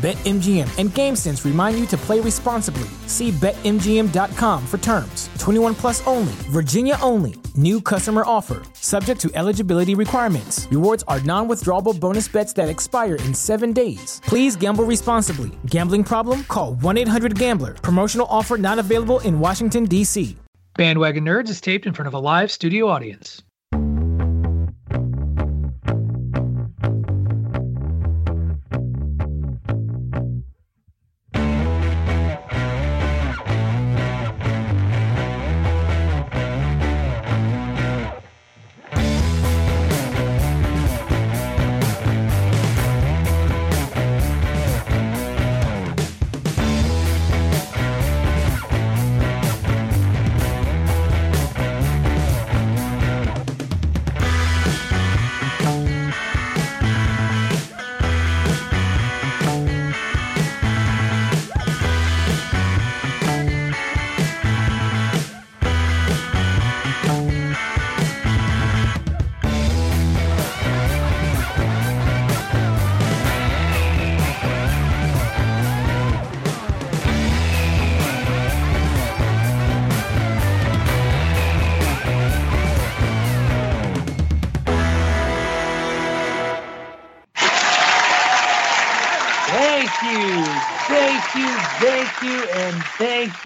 BetMGM and GameSense remind you to play responsibly. See BetMGM.com for terms. 21 plus only, Virginia only. New customer offer, subject to eligibility requirements. Rewards are non withdrawable bonus bets that expire in seven days. Please gamble responsibly. Gambling problem? Call 1 800 Gambler. Promotional offer not available in Washington, D.C. Bandwagon Nerds is taped in front of a live studio audience.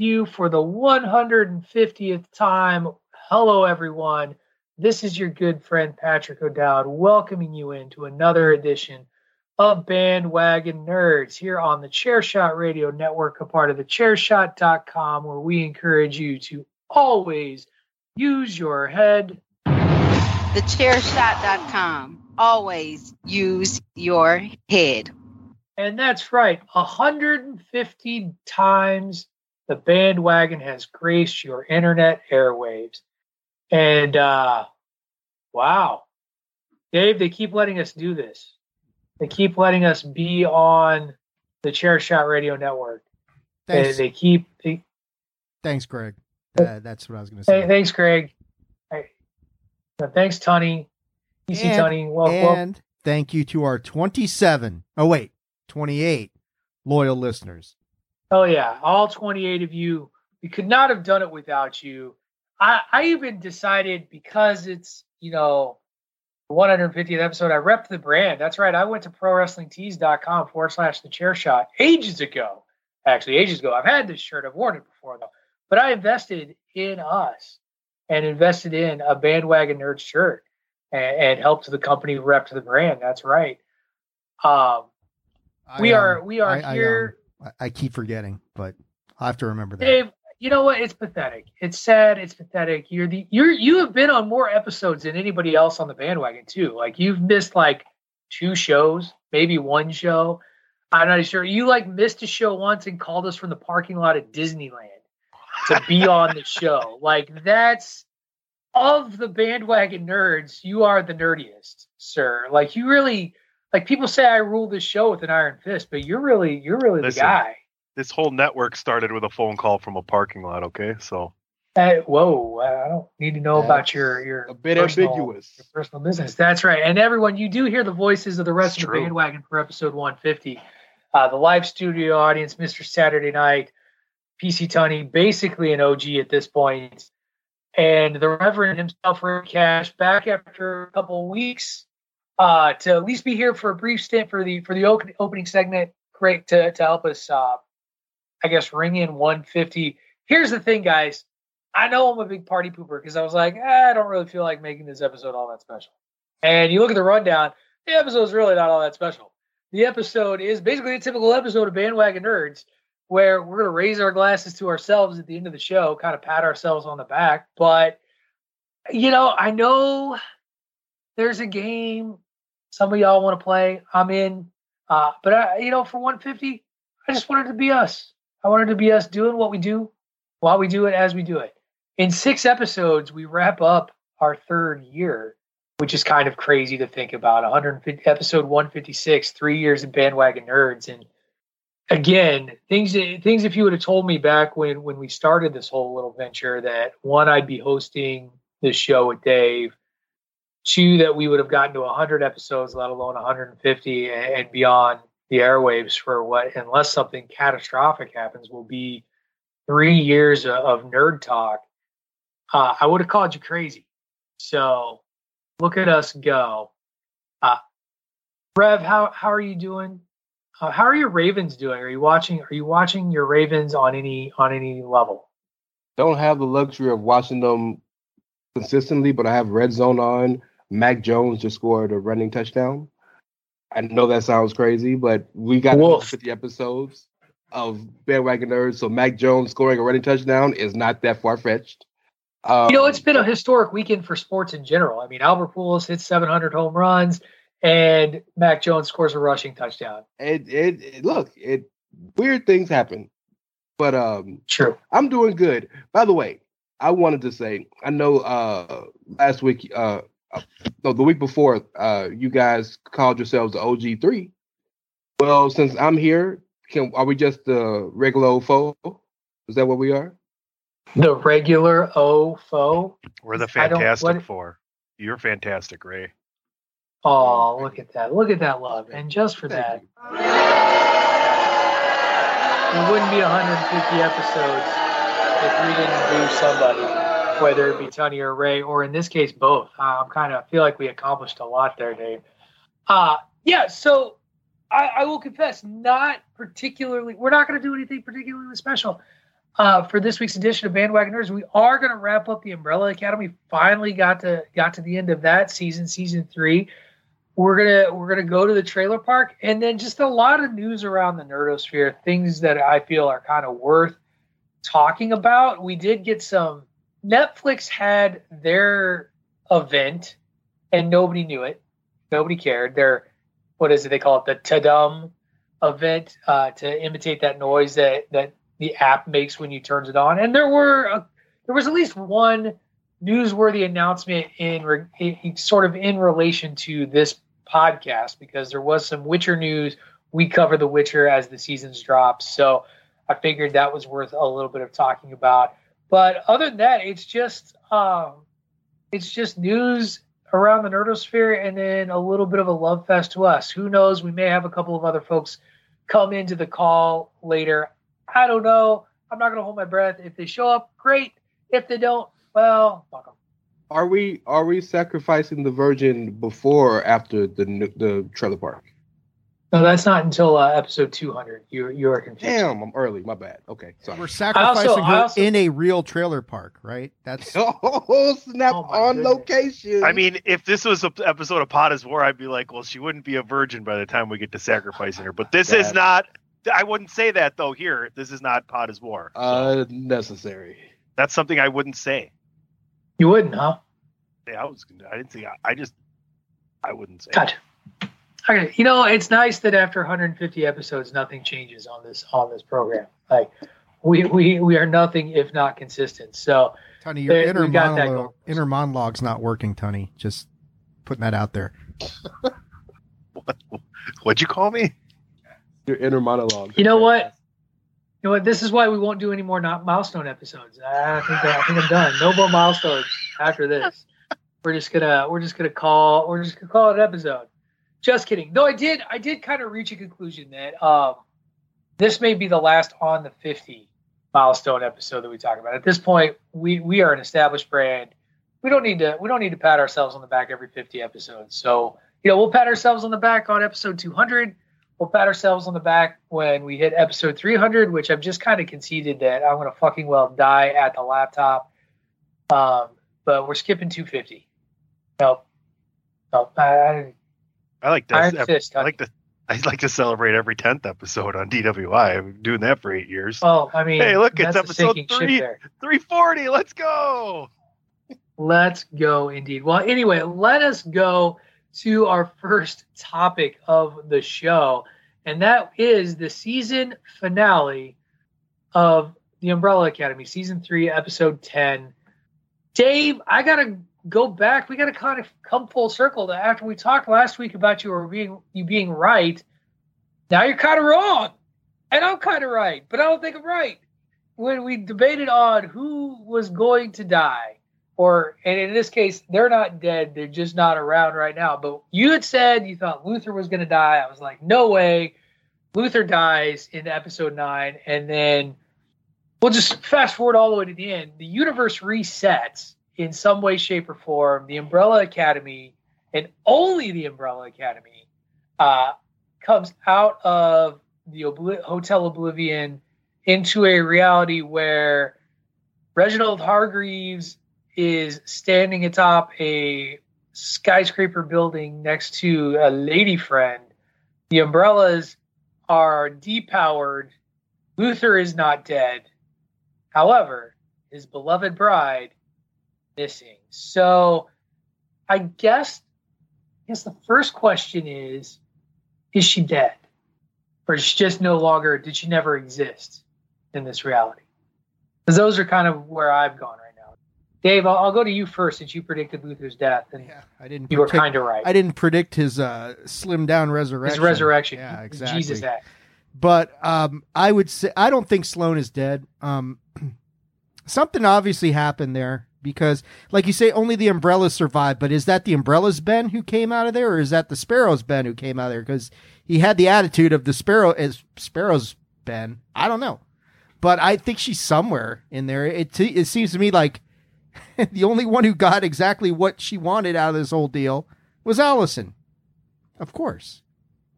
You for the 150th time. Hello, everyone. This is your good friend Patrick O'Dowd welcoming you into another edition of Bandwagon Nerds here on the Chairshot Radio Network, a part of the chairshot.com, where we encourage you to always use your head. The Thechairshot.com. Always use your head. And that's right, 150 times the bandwagon has graced your internet airwaves. And uh, wow, Dave, they keep letting us do this. They keep letting us be on the Chair Shot Radio Network. They, Thanks, they keep. They, thanks, Greg. Uh, that's what I was going to say. hey, thanks, Greg. Hey, thanks, Tony. You see, Tony. Well, well, and thank you to our 27, oh wait, 28 loyal listeners. Oh yeah, all 28 of you. We could not have done it without you. I, I even decided because it's you know 150th episode, I repped the brand. That's right. I went to prowrestlingtees.com forward slash the chair shot ages ago. Actually, ages ago. I've had this shirt. I've worn it before though. But I invested in us and invested in a bandwagon nerd shirt and, and helped the company rep the brand. That's right. Um, we are um, we are I- I, um, here. I, I keep forgetting, but I have to remember that. Dave, you know what? It's pathetic. It's sad. It's pathetic. You're the you're you have been on more episodes than anybody else on the bandwagon too. Like you've missed like two shows, maybe one show. I'm not sure. You like missed a show once and called us from the parking lot at Disneyland to be on the show. Like that's of the bandwagon nerds, you are the nerdiest, sir. Like you really like people say I rule this show with an iron fist, but you're really you're really the guy. This whole network started with a phone call from a parking lot. Okay, so Hey, whoa! I don't need to know about your your a bit personal, ambiguous. your personal business. That's right. And everyone, you do hear the voices of the rest It's of the true. bandwagon for episode 150. Uh, the live studio audience, Mr. Saturday Night, PC Tunney, basically an OG at this point, and the Reverend himself, Rey Cash, back after a couple of weeks uh, to at least be here for a brief stint for the for the open, opening segment. Great to to help us, uh, I guess, ring in 150. Here's the thing, guys. I know I'm a big party pooper because I was like, "Ah, I don't really feel like making this episode all that special. And you look at the rundown, the episode's really not all that special. The episode is basically a typical episode of Bandwagon Nerds. where we're going to raise our glasses to ourselves at the end of the show, kind of pat ourselves on the back. But, you know, I know there's a game some of y'all want to play. I'm in. Uh, but, I, you know, for 150, I just wanted to be us. I wanted to be us doing what we do while we do it as we do it. In six episodes, we wrap up our third year, which is kind of crazy to think about. 150, episode 156, three years in bandwagon nerds, and again, things things if you would have told me back when when we started this whole little venture that one I'd be hosting this show with Dave, two that we would have gotten to 100 episodes, let alone 150 and beyond the airwaves for what, unless something catastrophic happens, will be three years of nerd talk. Uh, I would have called you crazy. So look at us go. Uh, Rev, how how are you doing? Uh, how are your Ravens doing? Are you watching? Are you watching your Ravens on any on any level? Don't have the luxury of watching them consistently, but I have Red Zone on. Mac Jones just scored a running touchdown. I know that sounds crazy, but we got Wolf. 50 episodes of bandwagon nerds, so Mac Jones scoring a running touchdown is not that far fetched. Um, you know, it's been a historic weekend for sports in general. I mean, Albert Pujols hit 700 home runs and Mac Jones scores a rushing touchdown. It, it, it look, it weird things happen, but um, true. I'm doing good. By the way, I wanted to say, I know uh last week, uh no, the week before, uh, you guys called yourselves the OG three. Well, since I'm here, can are we just the regular old foe? Is that what we are? The regular O foe. We're the Fantastic Four. You're fantastic, Rey. Oh, look at that. Look at that love. And just for that, it wouldn't be 150 episodes if we didn't do somebody, whether it be Tony or Rey, or in this case, both. Uh, I'm kind of feel like we accomplished a lot there, Dave. Uh, yeah, so I, I will confess, not particularly, we're not going to do anything particularly special. Uh, for this week's edition of Bandwagoners. We are going to wrap up the Umbrella Academy. Finally got to got to the end of that season, season three we're gonna we're gonna go to the trailer park and then just a lot of news around the nerdosphere things that i feel are kind of worth talking about we did get some netflix had their event and nobody knew it. Nobody cared. Their what is it they call it? The Tudum event uh, to imitate that noise that that the app makes when you turns it on. And there were a, there was at least one newsworthy announcement in, in sort of in relation to this podcast because there was some Witcher news. We cover The Witcher as the seasons drop, so I figured that was worth a little bit of talking about. But other than that, it's just um, it's just news around the nerdosphere, and then a little bit of a love fest to us. Who knows? We may have a couple of other folks come into the call later. I don't know. I'm not going to hold my breath. If they show up, great. If they don't, well, fuck them. Are we are we sacrificing the virgin before or after the the trailer park? No, that's not until uh, episode 200. You you are confused. Damn, I'm early. My bad. Okay, sorry. We're sacrificing also, her also, in a real trailer park, right? That's oh snap oh on goodness. location. I mean, if this was an episode of POD is WAR, I'd be like, well, she wouldn't be a virgin by the time we get to sacrificing her. But this that, is not. I wouldn't say that though. Here, this is not POD is WAR. So. Uh, necessary. That's something I wouldn't say. You wouldn't, huh? Yeah, I was. I didn't think. I, I just. I wouldn't say. God. Okay, you know it's nice that after 150 episodes, nothing changes on this on this program. Like we we we are nothing if not consistent. So, Tony, your there, inner monologue, inner monologue's not working, Tony. Just putting that out there. what? What'd you call me? Your inner monologue. You know what? You know what? This is why we won't do any more not milestone episodes. I think I think I'm done. No more milestones after this we're just gonna we're just gonna call we're just gonna call it an episode. Just kidding. Though I did I did kind of reach a conclusion that um, this may be the last on the 50 milestone episode that we talk about. At this point, we we are an established brand. We don't need to we don't need to pat ourselves on the back every 50 episodes. So you know we'll pat ourselves on the back on episode 200. We'll pat ourselves on the back when we hit episode 300, which I've just kind of conceded that I'm gonna fucking well die at the laptop. Um, but we're skipping 250. Nope. Nope. I, I, I like this. I, I like the I'd like to celebrate every tenth episode on DWI. I've been doing that for eight years. Well, I mean, Hey, look, it's episode three. 340. Let's go. Let's go, indeed. Well, anyway, let us go to our first topic of the show, and that is the season finale of The Umbrella Academy, season three, episode 10. Dave, I got to go back. We got to kind of come full circle to after we talked last week about you or being you being right. Now you're kind of wrong, and I'm kind of right, but I don't think I'm right. When we debated on who was going to die, or and in this case, they're not dead; they're just not around right now. But you had said you thought Luther was going to die. I was like, no way. Luther dies in episode nine, and then we'll just fast forward all the way to the end. The universe resets in some way, shape, or form. The Umbrella Academy, and only the Umbrella Academy, uh, comes out of the Hotel Oblivion into a reality where Reginald Hargreaves is standing atop a skyscraper building next to a lady friend. The umbrellas are depowered. Luther is not dead. However, his beloved bride missing. So I guess I guess the first question is is she dead? Or is she just no longer did she never exist in this reality? Because those are kind of where I've gone right now. Dave, I'll, I'll go to you first since you predicted Luther's death and Yeah, I didn't. you were predict- kind of right. I didn't predict his uh, slim down resurrection. His resurrection. Yeah, exactly. Jesus act. But um, I would say I don't think Sloane is dead. Um, something obviously happened there because, like you say, only the umbrellas survived. But is that the umbrellas Ben who came out of there, or is that the sparrows Ben who came out of there? Because he had the attitude of the sparrow as sparrows Ben. I don't know, but I think she's somewhere in there. It it seems to me like the only one who got exactly what she wanted out of this whole deal was Allison, of course,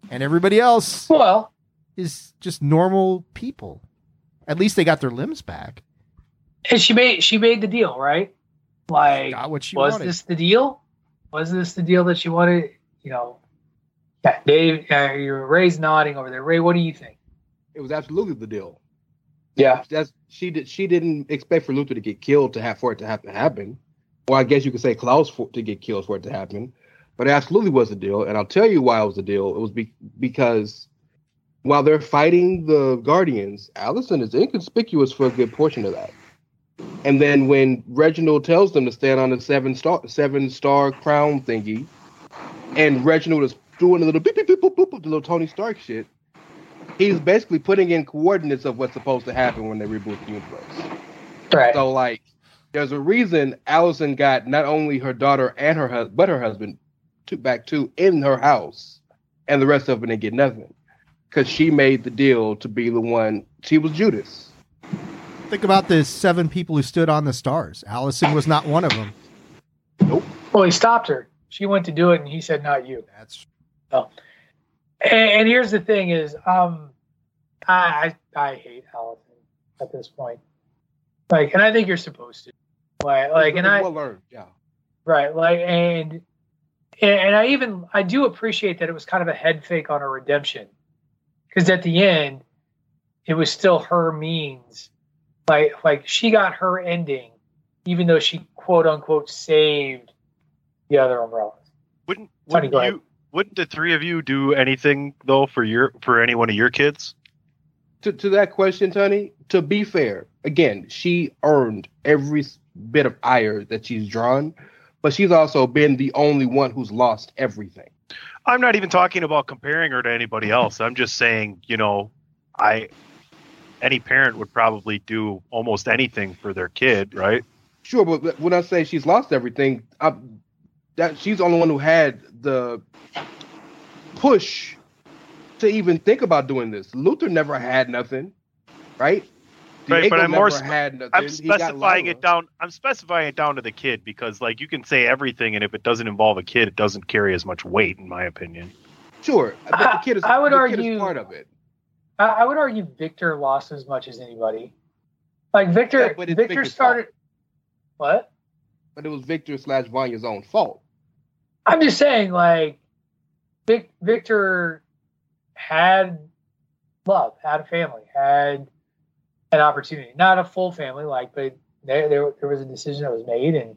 and everybody else Well, is just normal people. At least they got their limbs back. and she made she made the deal, right? Like Got what she was wanted. this the deal? Was this the deal that she wanted? You know, yeah, Dave, uh, you're Rey's nodding over there. Ray, what do you think? It was absolutely the deal. Yeah, That's she did. She didn't expect for Luther to get killed to have for it to have to happen. Well, I guess you could say Klaus for, to get killed for it to happen. But it absolutely was a deal, and I'll tell you why it was a deal. It was be, because while they're fighting the Guardians, Allison is inconspicuous for a good portion of that. And then when Reginald tells them to stand on the seven star seven star crown thingy, and Reginald is doing a little beep beep beep boop boop, boop, the little Tony Stark shit, he's basically putting in coordinates of what's supposed to happen when they reboot the universe. right. So like, there's a reason Allison got not only her daughter and her husband, but her husband, to back two in her house, and the rest of them didn't get nothing, because she made the deal to be the one. She was Judas. Think about the seven people who stood on the stars. Allison was not one of them. Nope. Well, he stopped her. She went to do it, and he said, "Not you." That's And, and here's the thing: is um, I I, I hate Allison at this point. Like, and I think you're supposed to. Like, like, and I well learned. Yeah. Right, like and and I even I do appreciate that it was kind of a head fake on her redemption, because at the end, it was still her means, like like she got her ending, even though she quote unquote saved the other umbrellas. Wouldn't Tony, wouldn't you wouldn't the three of you do anything though for your for any one of your kids? To to that question, Tony. To be fair, again, she earned every bit of ire that she's drawn, but she's also been the only one who's lost everything. I'm not even talking about comparing her to anybody else. I'm just saying, you know, I any parent would probably do almost anything for their kid, right? Sure, but when I say she's lost everything, I, that she's the only one who had the push to even think about doing this. Luther never had nothing, right? Right, but I'm more spe- had nothing. I'm specifying it down. I'm specifying it down to the kid because, like, you can say everything, and if it doesn't involve a kid, it doesn't carry as much weight, in my opinion. Sure, but the kid is. I would argue- is part of it. I, I would argue Victor lost as much as anybody. Like Victor, Yeah, Victor started. What? But it was Victor slash Vanya's own fault. I'm just saying, like, Vic, Victor had love, had a family, had an opportunity, not a full family, like, but there, there, there was a decision that was made, and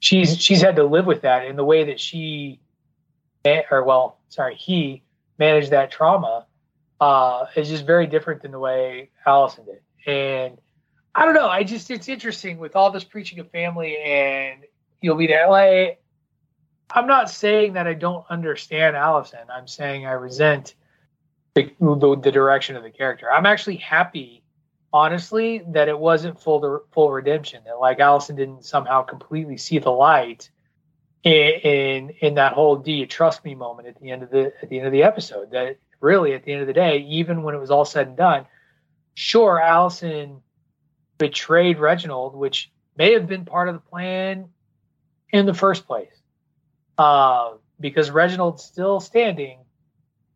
she's she's had to live with that in the way that she, or well, sorry, he managed that trauma uh, is just very different than the way Allison did, and I don't know. I just it's interesting with all this preaching of family and you'll be there. Like I'm not saying that I don't understand Allison. I'm saying I resent the, the, the direction of the character. I'm actually happy, honestly, that it wasn't full full redemption. That like Allison didn't somehow completely see the light in, in in that whole "Do you trust me?" moment at the end of the at the end of the episode. That really, at the end of the day, even when it was all said and done, sure, Allison betrayed Reginald, which may have been part of the plan in the first place, uh, because Reginald's still standing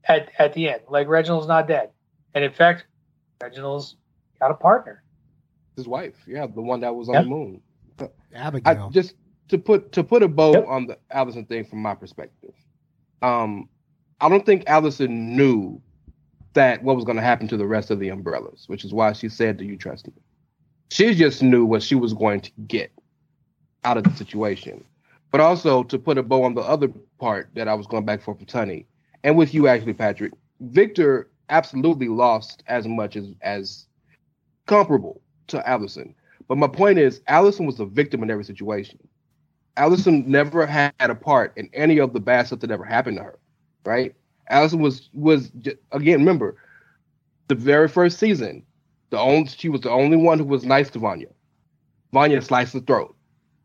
at at the end. Like Reginald's not dead, and in fact, Reginald's got a partner. His wife, yeah, the one that was on yep. the moon. Abigail. I, just to put to put a bow yep. on the Allison thing from my perspective. Um, I don't think Allison knew that what was going to happen to the rest of the umbrellas, which is why she said, "Do you trust me?" She just knew what she was going to get out of the situation. But also to put a bow on the other part that I was going back for for Tunney, and with you actually, Patrick, Victor absolutely lost as much as as comparable to Allison. But my point is, Allison was the victim in every situation. Allison never had a part in any of the bad stuff that ever happened to her, right? Allison was was again remember the very first season the only she was the only one who was nice to Vanya. Vanya sliced the throat.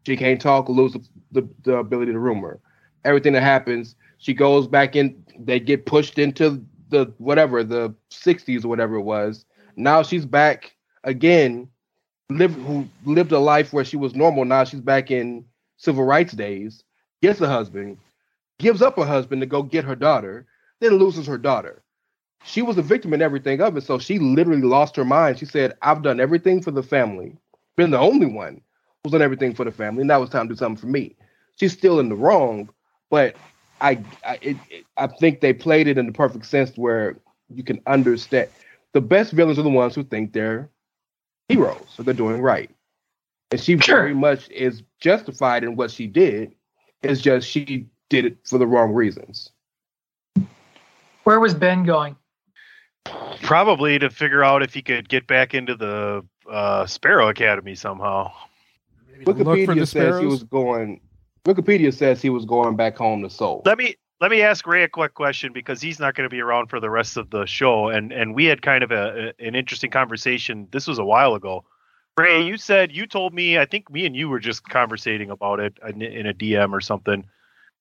She can't talk, lose the, the, the ability to rumor. Everything that happens, she goes back in. They get pushed into the whatever the 60s or whatever it was. Now she's back again. Lived who lived a life where she was normal. Now she's back in civil rights days. Gets a husband, gives up her husband to go get her daughter, then loses her daughter she was a victim in everything of it. So she literally lost her mind. She said, I've done everything for the family, been the only one who's done everything for the family. Now it's time to do something for me. She's still in the wrong, but I I, it, it, I think they played it in the perfect sense where you can understand the best villains are the ones who think they're heroes, so they're doing right. And she sure. very much is justified in what she did. It's just she did it for the wrong reasons. Where was Ben going? Probably to figure out if he could get back into the uh, Sparrow Academy somehow. Wikipedia says he was going. Wikipedia says he was going back home to Seoul. Let me let me ask Rey a quick question because he's not going to be around for the rest of the show, and and we had kind of a, a, an interesting conversation. This was a while ago. Rey, you said you told me. I think me and you were just conversating about it in, in a DM or something.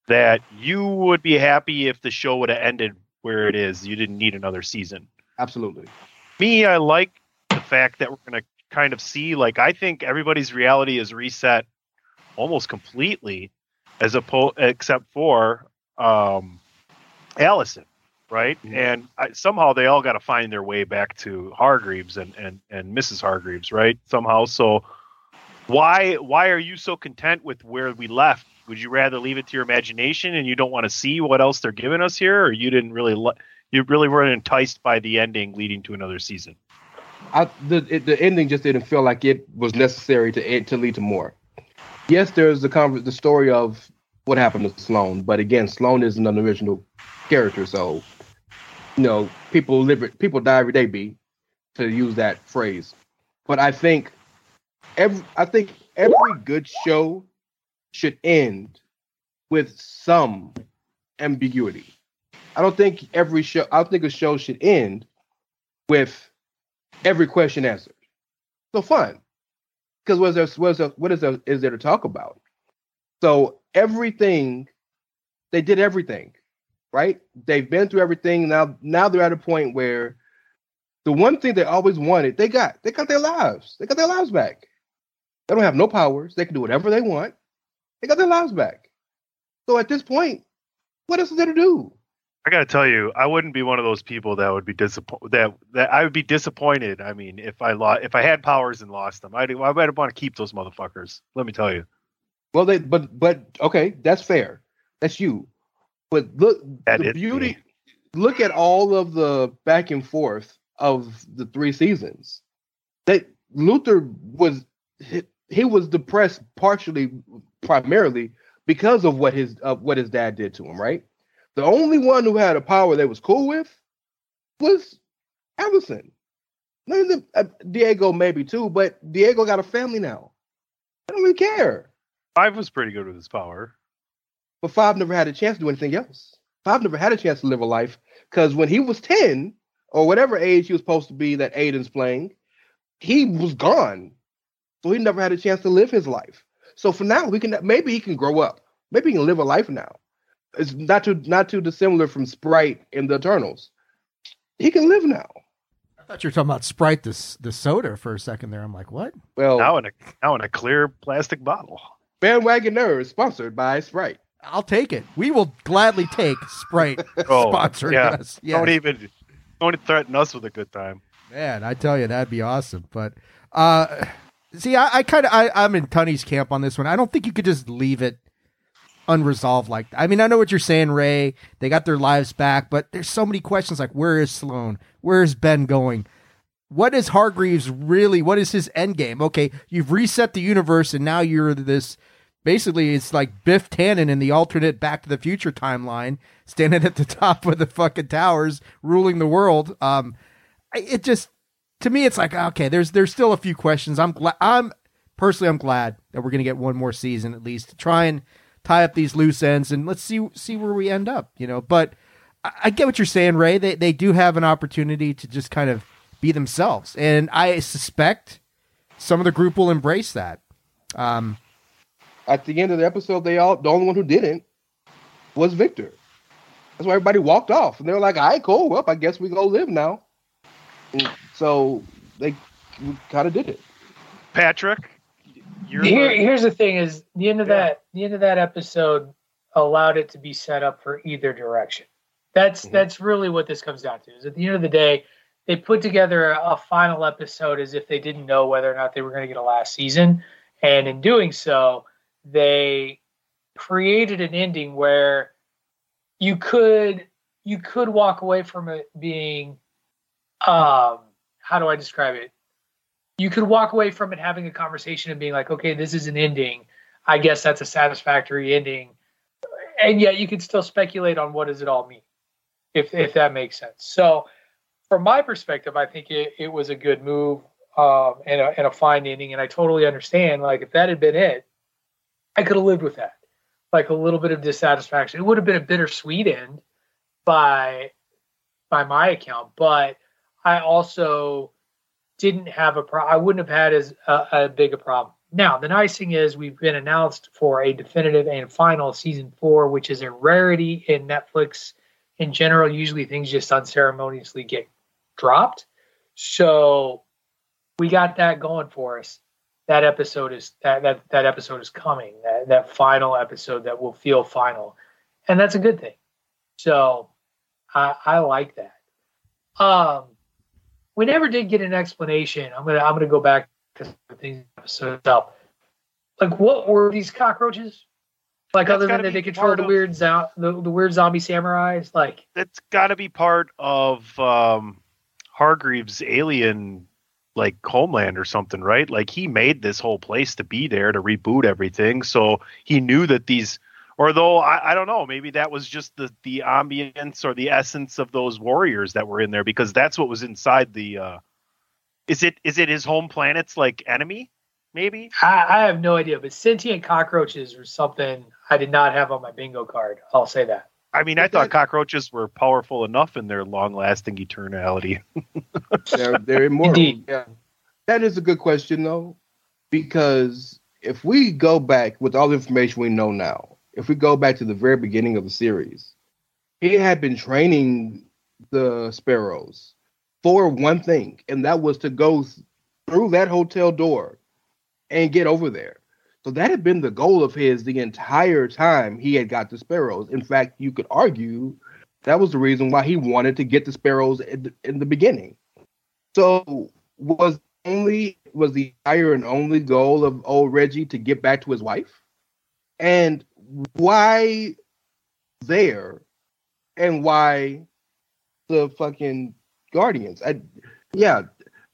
That you would be happy if the show would have ended where it is. You didn't need another season. Absolutely. Me, I like the fact that we're going to kind of see, like, I think everybody's reality is reset almost completely, as opposed, except for um, Allison, right? Mm-hmm. And I, somehow they all got to find their way back to Hargreaves and, and, and Mrs. Hargreaves, right? Somehow. So, why why are you so content with where we left? Would you rather leave it to your imagination and you don't want to see what else they're giving us here, or you didn't really li- you really weren't enticed by the ending leading to another season. I, the it, the ending just didn't feel like it was necessary to to lead to more. Yes, there's the con- the story of what happened to Sloan, but again, Sloan isn't an original character, so you know people live people die every day. Be to use that phrase, but I think every I think every good show should end with some ambiguity. I don't think every show. I don't think a show should end with every question answered. So fun, because what is there? What is there? What is there? Is there to talk about? So everything, they did everything, right? They've been through everything. Now, now they're at a point where the one thing they always wanted, they got. They got their lives. They got their lives back. They don't have no powers. They can do whatever they want. They got their lives back. So at this point, what else is there to do? I got to tell you, I wouldn't be one of those people that would be disappointed. That that I would be disappointed. I mean, if I lost, if I had powers and lost them, I'd I might want to keep those motherfuckers. Let me tell you. Well, they but but okay, that's fair. That's you. But look, that the beauty, me. look at all of the back and forth of the three seasons. That Luther was he, he was depressed partially, primarily because of what his of what his dad did to him. Right. The only one who had a power that was cool with was Allison. Uh, Diego maybe too, but Diego got a family now. I don't really care. Five was pretty good with his power. But Five never had a chance to do anything else. Five never had a chance to live a life because when he was 10 or whatever age he was supposed to be that Aidan's playing, he was gone. So he never had a chance to live his life. So for now, we can maybe he can grow up. Maybe he can live a life now. It's not too not too dissimilar from Sprite in the Eternals. He can live now. I thought you were talking about Sprite, the the soda, for a second there. I'm like, what? Well, now in a now in a clear plastic bottle. Bandwagon Nerd sponsored by Sprite. I'll take it. We will gladly take Sprite oh, sponsoring yeah. us. Yes. Don't even don't threaten us with a good time. Man, I tell you, that'd be awesome. But uh see, I, I kind of I'm in Tunney's camp on this one. I don't think you could just leave it unresolved like that. I mean, I know what you're saying, Rey. They got their lives back, but there's so many questions like where is Sloan? Where is Ben going? What is Hargreaves really? What is his end game? Okay, you've reset the universe and now you're this basically it's like Biff Tannen in the alternate Back to the Future timeline, standing at the top of the fucking towers, ruling the world. Um, it just to me, it's like okay, there's there's still a few questions. I'm glad. I'm personally, I'm glad that we're gonna get one more season at least to try and tie up these loose ends and let's see see where we end up. You know, but I, I get what you're saying, Rey. They they do have an opportunity to just kind of be themselves, and I suspect some of the group will embrace that. Um, at the end of the episode, they all the only one who didn't was Victor. That's why everybody walked off, and they were like, "All right, cool. Well, I guess we go live now." And so they kind of did it. Patrick, here, here's the thing: is the end of yeah. that the end of that episode allowed it to be set up for either direction. That's mm-hmm. that's really what this comes down to. Is at the end of the day, they put together a, a final episode as if they didn't know whether or not they were going to get a last season, and in doing so, they created an ending where you could you could walk away from it being um how do I describe it? You could walk away from it having a conversation and being like, okay, this is an ending. I guess that's a satisfactory ending. And yet you could still speculate on what does it all mean, if if that makes sense. So from my perspective, I think it, it was a good move um, and, a, and a fine ending. And I totally understand. Like if that had been it, I could have lived with that. Like a little bit of dissatisfaction. It would have been a bittersweet end by by my account, but I also didn't have a problem. I wouldn't have had as a, a big a problem. Now, the nice thing is we've been announced for a definitive and final season four, which is a rarity in Netflix in general. Usually things just unceremoniously get dropped. So we got that going for us that episode is that that, that episode is coming that, that final episode that will feel final and that's a good thing so i i like that um we never did get an explanation i'm gonna i'm gonna go back to things episode up like what were these cockroaches like that's other than that they control the weird zo- the, the weird zombie samurais like that's got to be part of um hargreaves alien like Homeland or something, right? Like he made this whole place to be there to reboot everything. So he knew that these, or though I, I don't know, maybe that was just the the ambience or the essence of those warriors that were in there because that's what was inside the. uh Is it is it his home planet's like enemy? Maybe I, I have no idea, but sentient cockroaches were something I did not have on my bingo card. I'll say that. I mean, I thought cockroaches were powerful enough in their long-lasting eternality. they're, they're immortal. Indeed. Yeah. That is a good question, though, because if we go back with all the information we know now, if we go back to the very beginning of the series, he had been training the sparrows for one thing, and that was to go through that hotel door and get over there. So that had been the goal of his the entire time he had got the sparrows. In fact, you could argue that was the reason why he wanted to get the sparrows in the, in the beginning. So was only was the higher and only goal of old Reggie to get back to his wife? And why there? And why the fucking Guardians. I, yeah,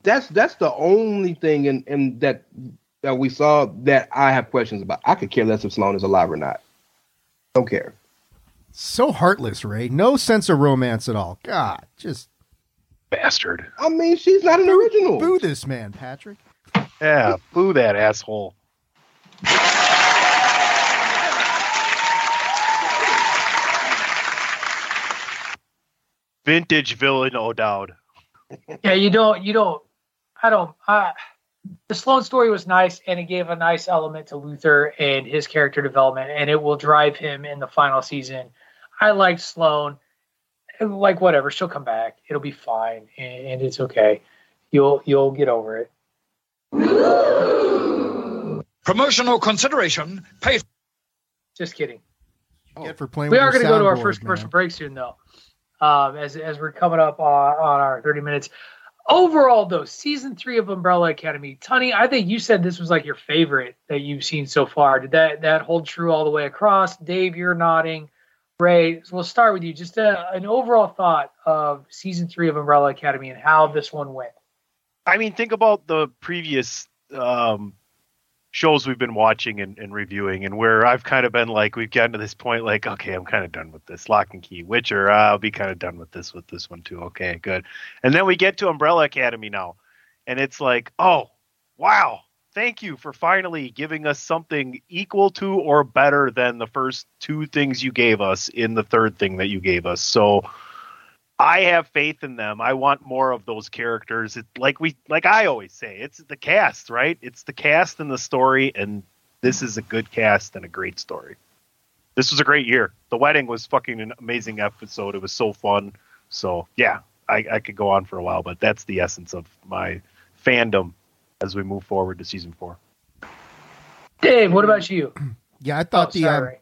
that's that's the only thing in, in that that we saw that I have questions about. I could care less if Sloan is alive or not. Don't care. So heartless, Rey. No sense of romance at all. God, just bastard. I mean, she's not an original. Boo this man, Patrick. Yeah, boo that asshole. Vintage villain O'Dowd. Yeah, you don't, you don't, I don't, I, the Sloan story was nice and it gave a nice element to Luther and his character development, and it will drive him in the final season. I liked Sloan. Like whatever, she'll come back. It'll be fine, and, and it's okay. You'll you'll get over it. Promotional consideration paid. Just kidding. Get for playing we are going to go to our first commercial break soon, though. Um, as as we're coming up on, on our thirty minutes. Overall, though, season three of Umbrella Academy, Tunney, I think you said this was like your favorite that you've seen so far. Did that that hold true all the way across? Dave, you're nodding. Rey, we'll start with you. Just a, an overall thought of season three of Umbrella Academy and how this one went. I mean, think about the previous um, shows we've been watching and, and reviewing, and where I've kind of been like, we've gotten to this point, like, okay, I'm kind of done with this. Lock and Key, Witcher, uh, I'll be kind of done with this with this one too. Okay, good. And then we get to Umbrella Academy now, and it's like, oh, wow, thank you for finally giving us something equal to or better than the first two things you gave us in the third thing that you gave us. So. I have faith in them. I want more of those characters. It, like we, like I always say, it's the cast, right? It's the cast and the story, and this is a good cast and a great story. This was a great year. The wedding was fucking an amazing episode. It was so fun. So yeah, I, I could go on for a while, but that's the essence of my fandom as we move forward to season four. Dave, what about you? Yeah, I thought Oh, the um, sorry.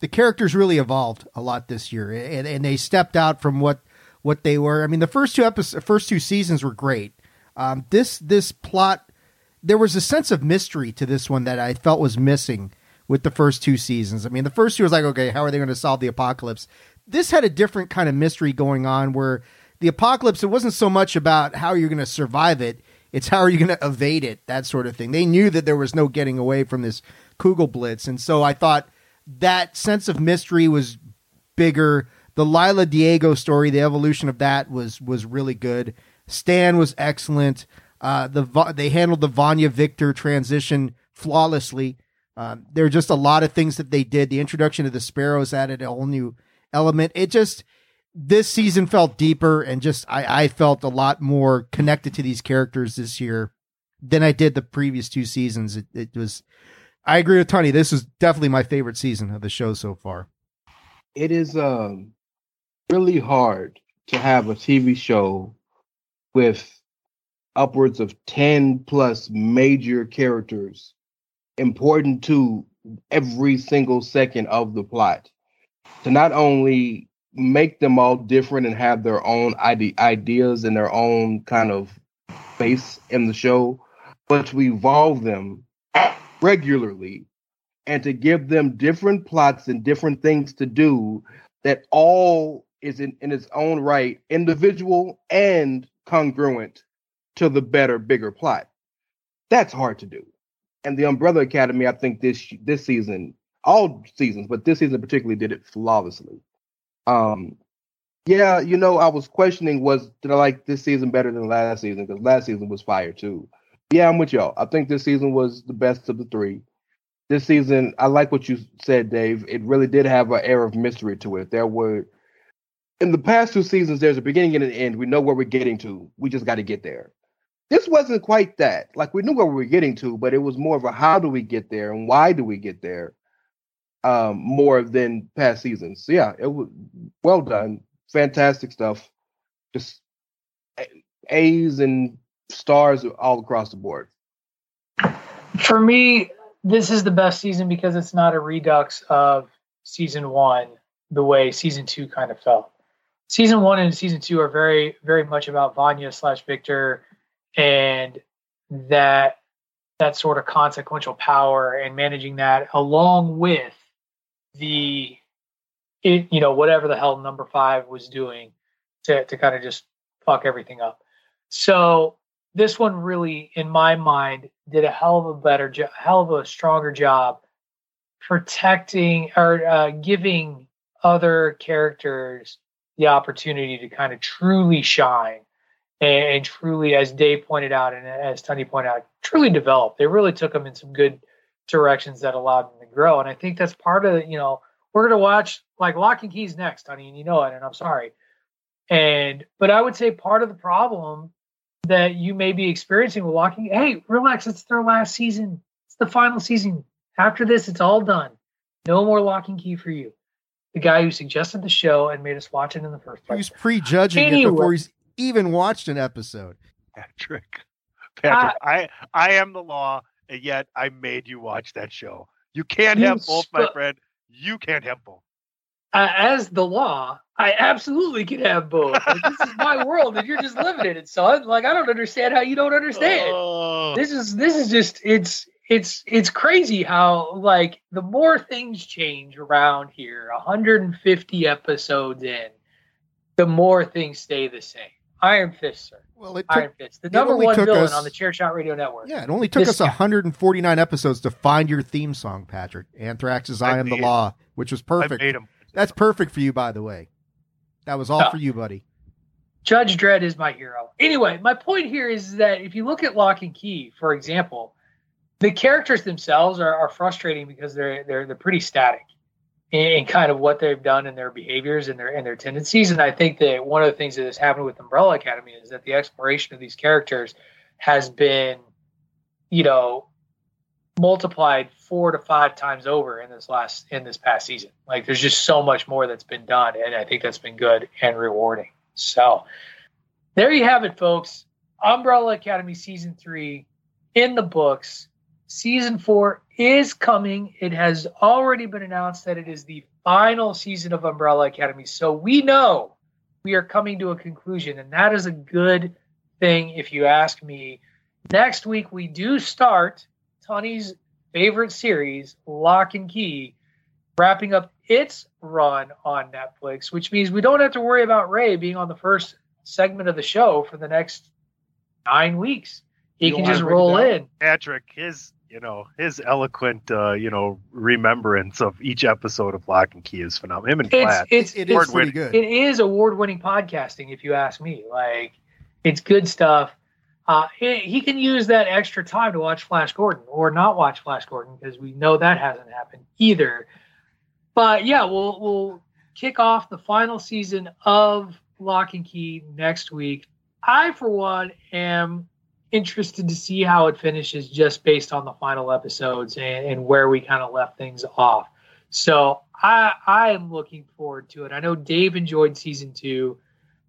the characters really evolved a lot this year, and, and they stepped out from what what they were. I mean, the first two episodes, first two seasons were great. Um, this this plot, there was a sense of mystery to this one that I felt was missing with the first two seasons. I mean, the first two was like, okay, how are they going to solve the apocalypse? This had a different kind of mystery going on where the apocalypse it wasn't so much about how you're going to survive it it's how are you going to evade it that sort of thing they knew that there was no getting away from this kugel blitz and so i thought that sense of mystery was bigger the lila diego story the evolution of that was was really good stan was excellent uh, the they handled the vanya victor transition flawlessly um, there are just a lot of things that they did the introduction of the sparrows added a whole new element it just this season felt deeper and just I, I felt a lot more connected to these characters this year than I did the previous two seasons. It, it was I agree with Tony. This is definitely my favorite season of the show so far. It is um really hard to have a TV show with upwards of 10 plus major characters important to every single second of the plot to not only make them all different and have their own ide- ideas and their own kind of face in the show, but to evolve them regularly and to give them different plots and different things to do that all is in, in its own right individual and congruent to the better, bigger plot. That's hard to do. And the Umbrella Academy, I think this this season, all seasons, but this season particularly did it flawlessly. Um, yeah, you know, I was questioning was did I like this season better than last season because last season was fire too. Yeah, I'm with y'all. I think this season was the best of the three. This season, I like what you said, Dave. It really did have an air of mystery to it. There were in the past two seasons, there's a beginning and an end. We know where we're getting to. We just got to get there. This wasn't quite that. Like we knew where we were getting to, but it was more of a how do we get there and why do we get there? Um, more than past seasons. So yeah, it was well done. Fantastic stuff. Just A's and stars all across the board. For me, this is the best season because it's not a redux of season one the way season two kind of felt. Season one and season two are very, very much about Vanya slash Victor and that that sort of consequential power and managing that along with the it, you know whatever the hell number five was doing to to kind of just fuck everything up. So this one really, in my mind, did a hell of a better job, hell of a stronger job protecting or uh, giving other characters the opportunity to kind of truly shine and, truly, as Dave pointed out and as Tony pointed out, truly develop. They really took them in some good directions that allowed them to grow. And I think that's part of you know we're gonna watch like Locke and Keys next, honey, and you know it. And I'm sorry. And but I would say part of the problem that you may be experiencing with Locking, hey, relax, it's their last season. It's the final season. After this, it's all done. No more Locke and Key for you. The guy who suggested the show and made us watch it in the first place. He's prejudging anyway. it before he's even watched an episode. Patrick, Patrick, uh, I I am the law, and yet I made you watch that show. You can't have both, my friend. You can't have both. Uh, as the law, I absolutely can have both. Like, this is my world, and you're just living in it, son. Like I don't understand how you don't understand. Oh. This is this is just it's it's it's crazy how like the more things change around here, 150 episodes in, the more things stay the same. Iron Fist, sir. Well, it took, Iron Fist, the number one villain us, on the Chairshot Radio Network. Yeah, it only took us guy. 149 episodes to find your theme song, Patrick. Anthrax's "I, I Am the Law," which was perfect. That's perfect for you, by the way. That was all oh. for you, buddy. Judge Dredd is my hero. Anyway, my point here is that if you look at Locke and Key, for example, the characters themselves are, are frustrating because they're they're they're pretty static in, in, kind of what they've done and their behaviors and their and their tendencies. And I think that one of the things that has happened with Umbrella Academy is that the exploration of these characters has been, you know, multiplied four to five times over in this last in this past season. Like there's just so much more that's been done, and I think that's been good and rewarding. So there you have it, folks. Umbrella Academy season three in the books. Season four is coming. It has already been announced that it is the final season of Umbrella Academy. So we know we are coming to a conclusion, and that is a good thing if you ask me. Next week we do start Tony's favorite series, Locke and Key, wrapping up its run on Netflix, which means we don't have to worry about Rey being on the first segment of the show for the next nine weeks. He you can just roll in. Patrick, his you know his eloquent uh, you know remembrance of each episode of Locke and Key is phenomenal. Him and Platt, it's, it's, it is pretty good. It is award winning podcasting, if you ask me. Like it's good stuff. Uh, he, he, can use that extra time to watch Flash Gordon or not watch Flash Gordon because we know that hasn't happened either. But yeah, we'll we'll kick off the final season of Locke and Key next week. I, for one, am interested to see how it finishes just based on the final episodes and, and where we kind of left things off. So I I am looking forward to it. I know Dave enjoyed season two.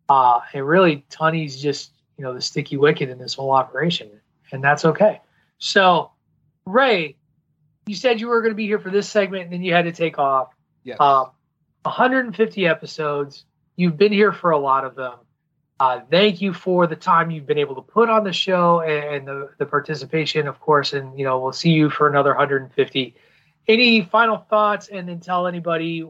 Uh, and really, Tunney's just you know the sticky wicket in this whole operation, and that's okay. So, Rey, you said you were going to be here for this segment, and then you had to take off. Yeah. Um, 150 episodes. You've been here for a lot of them. Uh, thank you for the time you've been able to put on the show and, and the, the participation, of course. And you know, we'll see you for another 150. Any final thoughts, and then tell anybody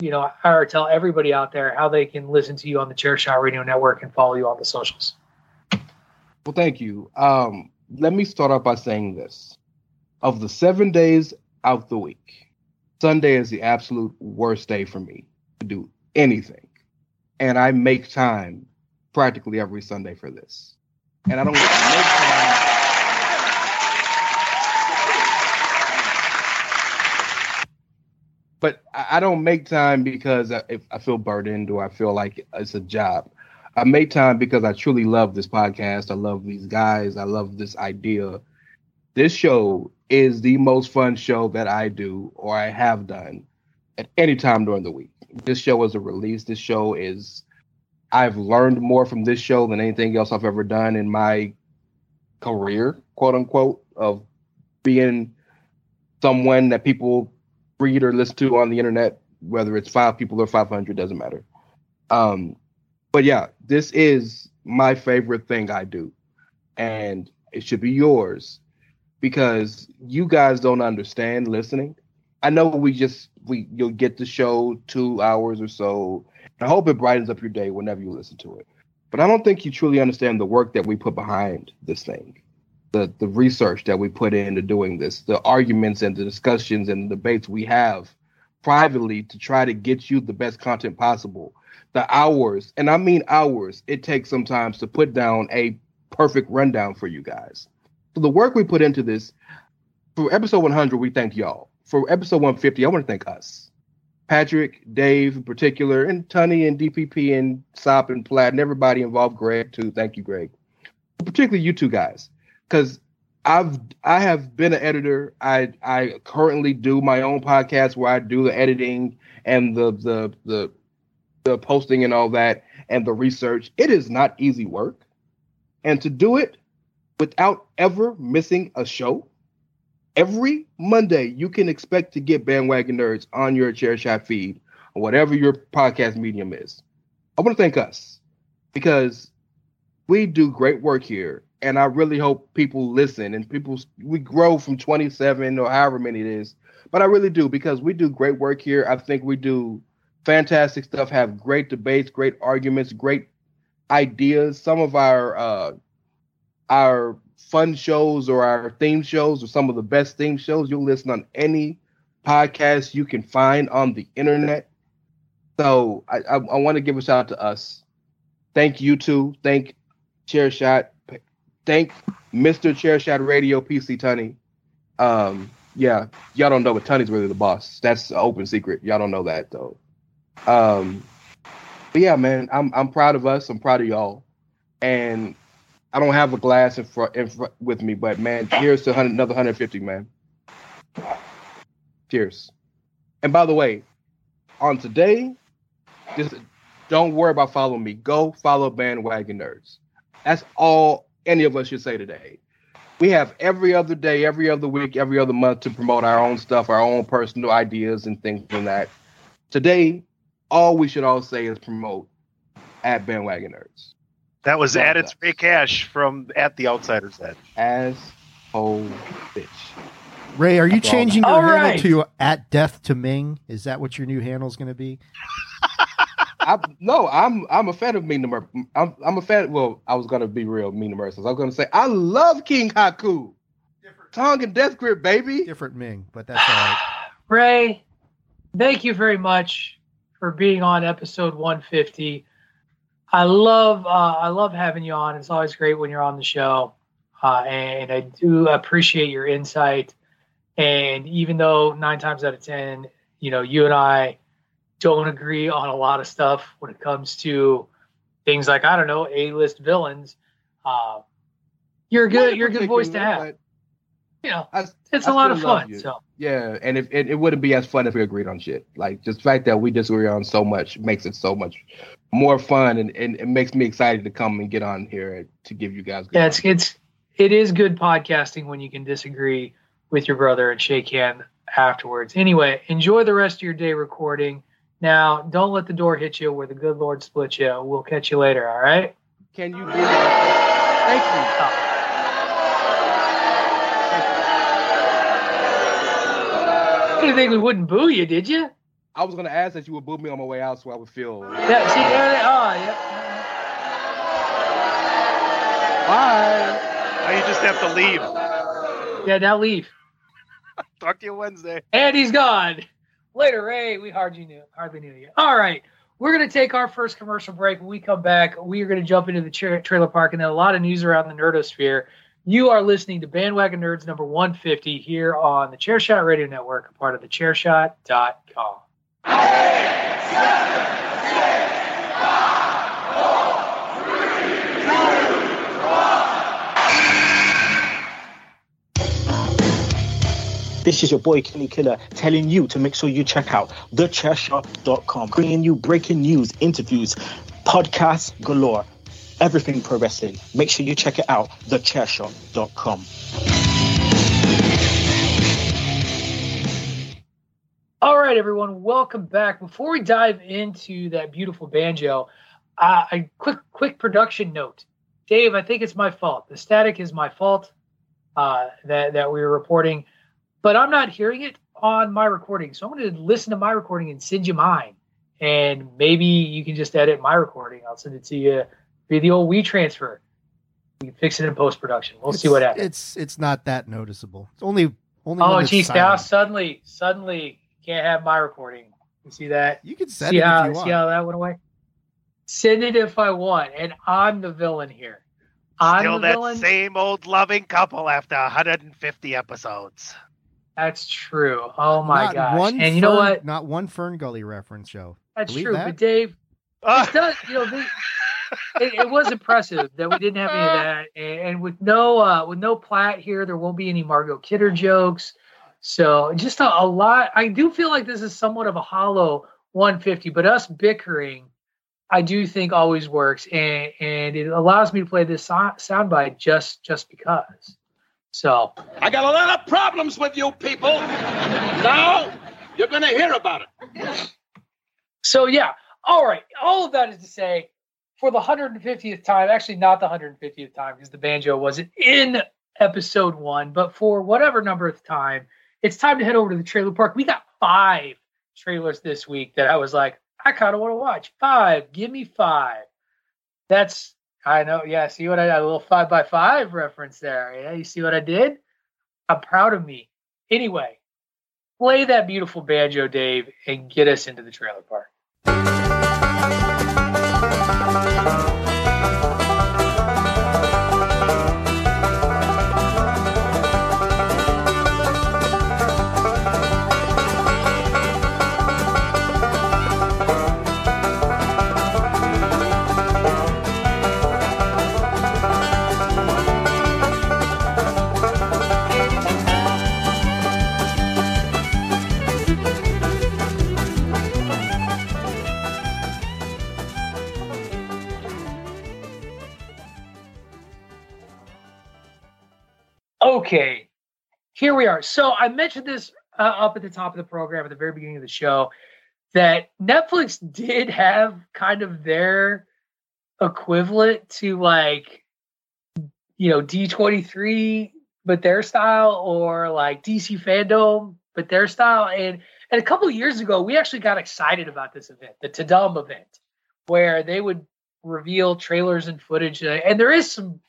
you know, or tell everybody out there how they can listen to you on the Chairshot Radio Network and follow you on the socials. Well, thank you. Um, let me start off by saying this. Of the seven days out the week, Sunday is the absolute worst day for me to do anything. And I make time practically every Sunday for this. And I don't make time. But I don't make time because I, I feel burdened or I feel like it's a job. I make time because I truly love this podcast. I love these guys. I love this idea. This show is the most fun show that I do or I have done at any time during the week. This show is a release. This show is I've learned more from this show than anything else I've ever done in my career, quote unquote, of being someone that people read or listen to on the internet, whether it's five people or 500, doesn't matter. Um, but yeah, this is my favorite thing I do. And it should be yours because you guys don't understand listening. I know we just we you'll get the show two hours or so I hope it brightens up your day whenever you listen to it. But I don't think you truly understand the work that we put behind this thing, the the research that we put into doing this, the arguments and the discussions and the debates we have privately to try to get you the best content possible. The hours, and I mean hours, it takes sometimes to put down a perfect rundown for you guys. So the work we put into this for episode 100, we thank y'all. For episode 150, I want to thank us. Patrick, Dave in particular, and Tunney and DPP and Sop and Platt and everybody involved. Greg too. Thank you, Greg. Particularly you two guys, because I've I have been an editor. I I currently do my own podcast where I do the editing and the the the the posting and all that and the research. It is not easy work, and to do it without ever missing a show every Monday, you can expect to get Bandwagon Nerds on your chair shot feed or whatever your podcast medium is. I want to thank us because we do great work here. And I really hope people listen and people, we grow from 27 or however many it is. But I really do because we do great work here. I think we do fantastic stuff, have great debates, great arguments, great ideas. Some of our, uh, our fun shows or our theme shows or some of the best theme shows. You'll listen on any podcast you can find on the internet. So I, I, I want to give a shout out to us. Thank you too. Thank Chairshot. Thank Mr. Chairshot Radio PC Tunney. Um, yeah, y'all don't know, but Tunney's really the boss. That's an open secret. Y'all don't know that though. Um, but yeah, man, I'm I'm proud of us. I'm proud of y'all, and I don't have a glass in front, in front with me, but man, here's to another 150, man. Cheers. And by the way, on today, just don't worry about following me. Go follow Bandwagon Nerds. That's all any of us should say today. We have every other day, every other week, every other month to promote our own stuff, our own personal ideas and things like that. Today, all we should all say is promote at Bandwagon Nerds. That was at its Rey Cash from at the Outsider's Edge. As oh bitch. Rey, are you That's changing your handle right. to at death to Ming? Is that what your new handle is going to be? I, no, I'm I'm a fan of Ming the I'm I'm a fan. Well, I was gonna be real Ming the Merciless. I was gonna say I love King Haku. Different. Tongan Death Grip, baby. Different Ming, but that's all right. Rey, thank you very much for being on episode 150. I love uh, I love having you on. It's always great when you're on the show, uh, and I do appreciate your insight. And even though nine times out of ten, you know, you and I don't agree on a lot of stuff when it comes to things like I don't know A-list villains, uh, you're good. You're a good voice to have. You know, I, it's I a lot of fun. So yeah, and if it, it wouldn't be as fun if we agreed on shit. Like just the fact that we disagree on so much makes it so much more fun and, and it makes me excited to come and get on here to give you guys yeah it's it's it is good podcasting when you can disagree with your brother and shake hand afterwards. Anyway enjoy the rest of your day recording. Now don't let the door hit you where the good lord split you. We'll catch you later all right? Can you thank you oh. I didn't think we wouldn't boo you, did you? I was gonna ask that you would boo me on my way out so I would feel. Yeah, see there they are. Yep. Bye. Now you just have to leave. Yeah, now leave. Talk to you Wednesday. And he's gone. Later, Rey. We hardly knew hardly knew you. All right. We're going to take our first commercial break. When we come back, we are going to jump into the tra- trailer park and then a lot of news around the nerdosphere. You are listening to Bandwagon Nerds number 150 here on the Chairshot Radio Network, a part of the Chairshot.com. This is your boy Kenny Killer telling you to make sure you check out thechairshot.com, bringing you breaking news, interviews, podcasts galore, everything pro wrestling. Make sure you check it out, thechairshot.com. All right, everyone, welcome back. Before we dive into that beautiful banjo, uh, a quick quick production note. Dave, I think it's my fault. The static is my fault uh, that that we were reporting, but I'm not hearing it on my recording. So I'm going to listen to my recording and send you mine and maybe you can just edit my recording. I'll send it to you via the old WeTransfer. You can fix it in post production. We'll it's, see what happens. It's it's not that noticeable. It's only only. Oh, geez! Now suddenly, suddenly can't have my recording. You see that? You can send see it how, if you want See how that went away? Send it if I want, and I'm the villain here. I'm Still the that villain. same old loving couple after 150 episodes. That's true. Oh my not gosh! One and you know what? Not one Fern Gully reference show. That's Believe true. that? But Dave, ah! it does. You know, the, it, it was impressive that we didn't have any of that, and, and with no uh, with no Platt here, there won't be any Margot Kidder jokes. So just a, a lot. I do feel like this is somewhat of a hollow 150, but us bickering, I do think always works, and and it allows me to play this so- soundbite just just because. So I got a lot of problems with you people. Now you're going to hear about it. So yeah, all right. All of that is to say, for the 150th time, actually not the 150th time because the banjo wasn't in episode one, but for whatever number of time, it's time to head over to the trailer park. We got five trailers this week that I was like, I kind of want to watch. Five, give me five. That's I know. Yeah, see what I got a little five by five reference there. Yeah, you see what I did? I'm proud of me. Anyway, play that beautiful banjo, Dave, and get us into the trailer park. Here we are. So I mentioned this uh, up at the top of the program at the very beginning of the show that Netflix did have kind of their equivalent to like, you know, D23, but their style, or like DC Fandom, but their style. And and a couple of years ago, we actually got excited about this event, the Tudum event, where they would reveal trailers and footage. And there is some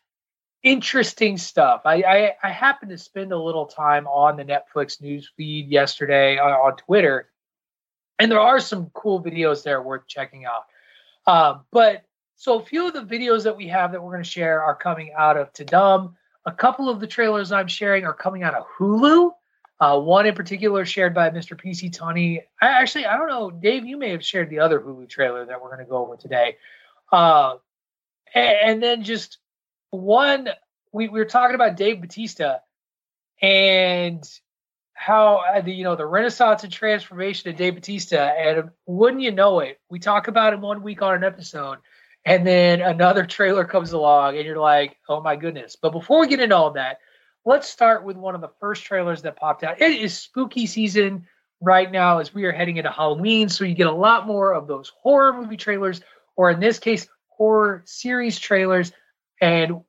interesting stuff. I, I, I happened to spend a little time on the Netflix news feed yesterday on, on Twitter, and there are some cool videos there worth checking out. Uh, but so a few of the videos that we have that we're going to share are coming out of Tudum. A couple of the trailers I'm sharing are coming out of Hulu. Uh, one in particular shared by Mr. PC Tunney. I actually I don't know, Dave. You may have shared the other Hulu trailer that we're going to go over today. Uh, and then just one we, we were talking about Dave Batista and how uh, the you know the renaissance and transformation of Dave Batista and wouldn't you know it we talk about him one week on an episode and then another trailer comes along and you're like oh my goodness. But before we get into all that let's start with one of the first trailers that popped out. It is spooky season right now as we are heading into Halloween so you get a lot more of those horror movie trailers or in this case horror series trailers and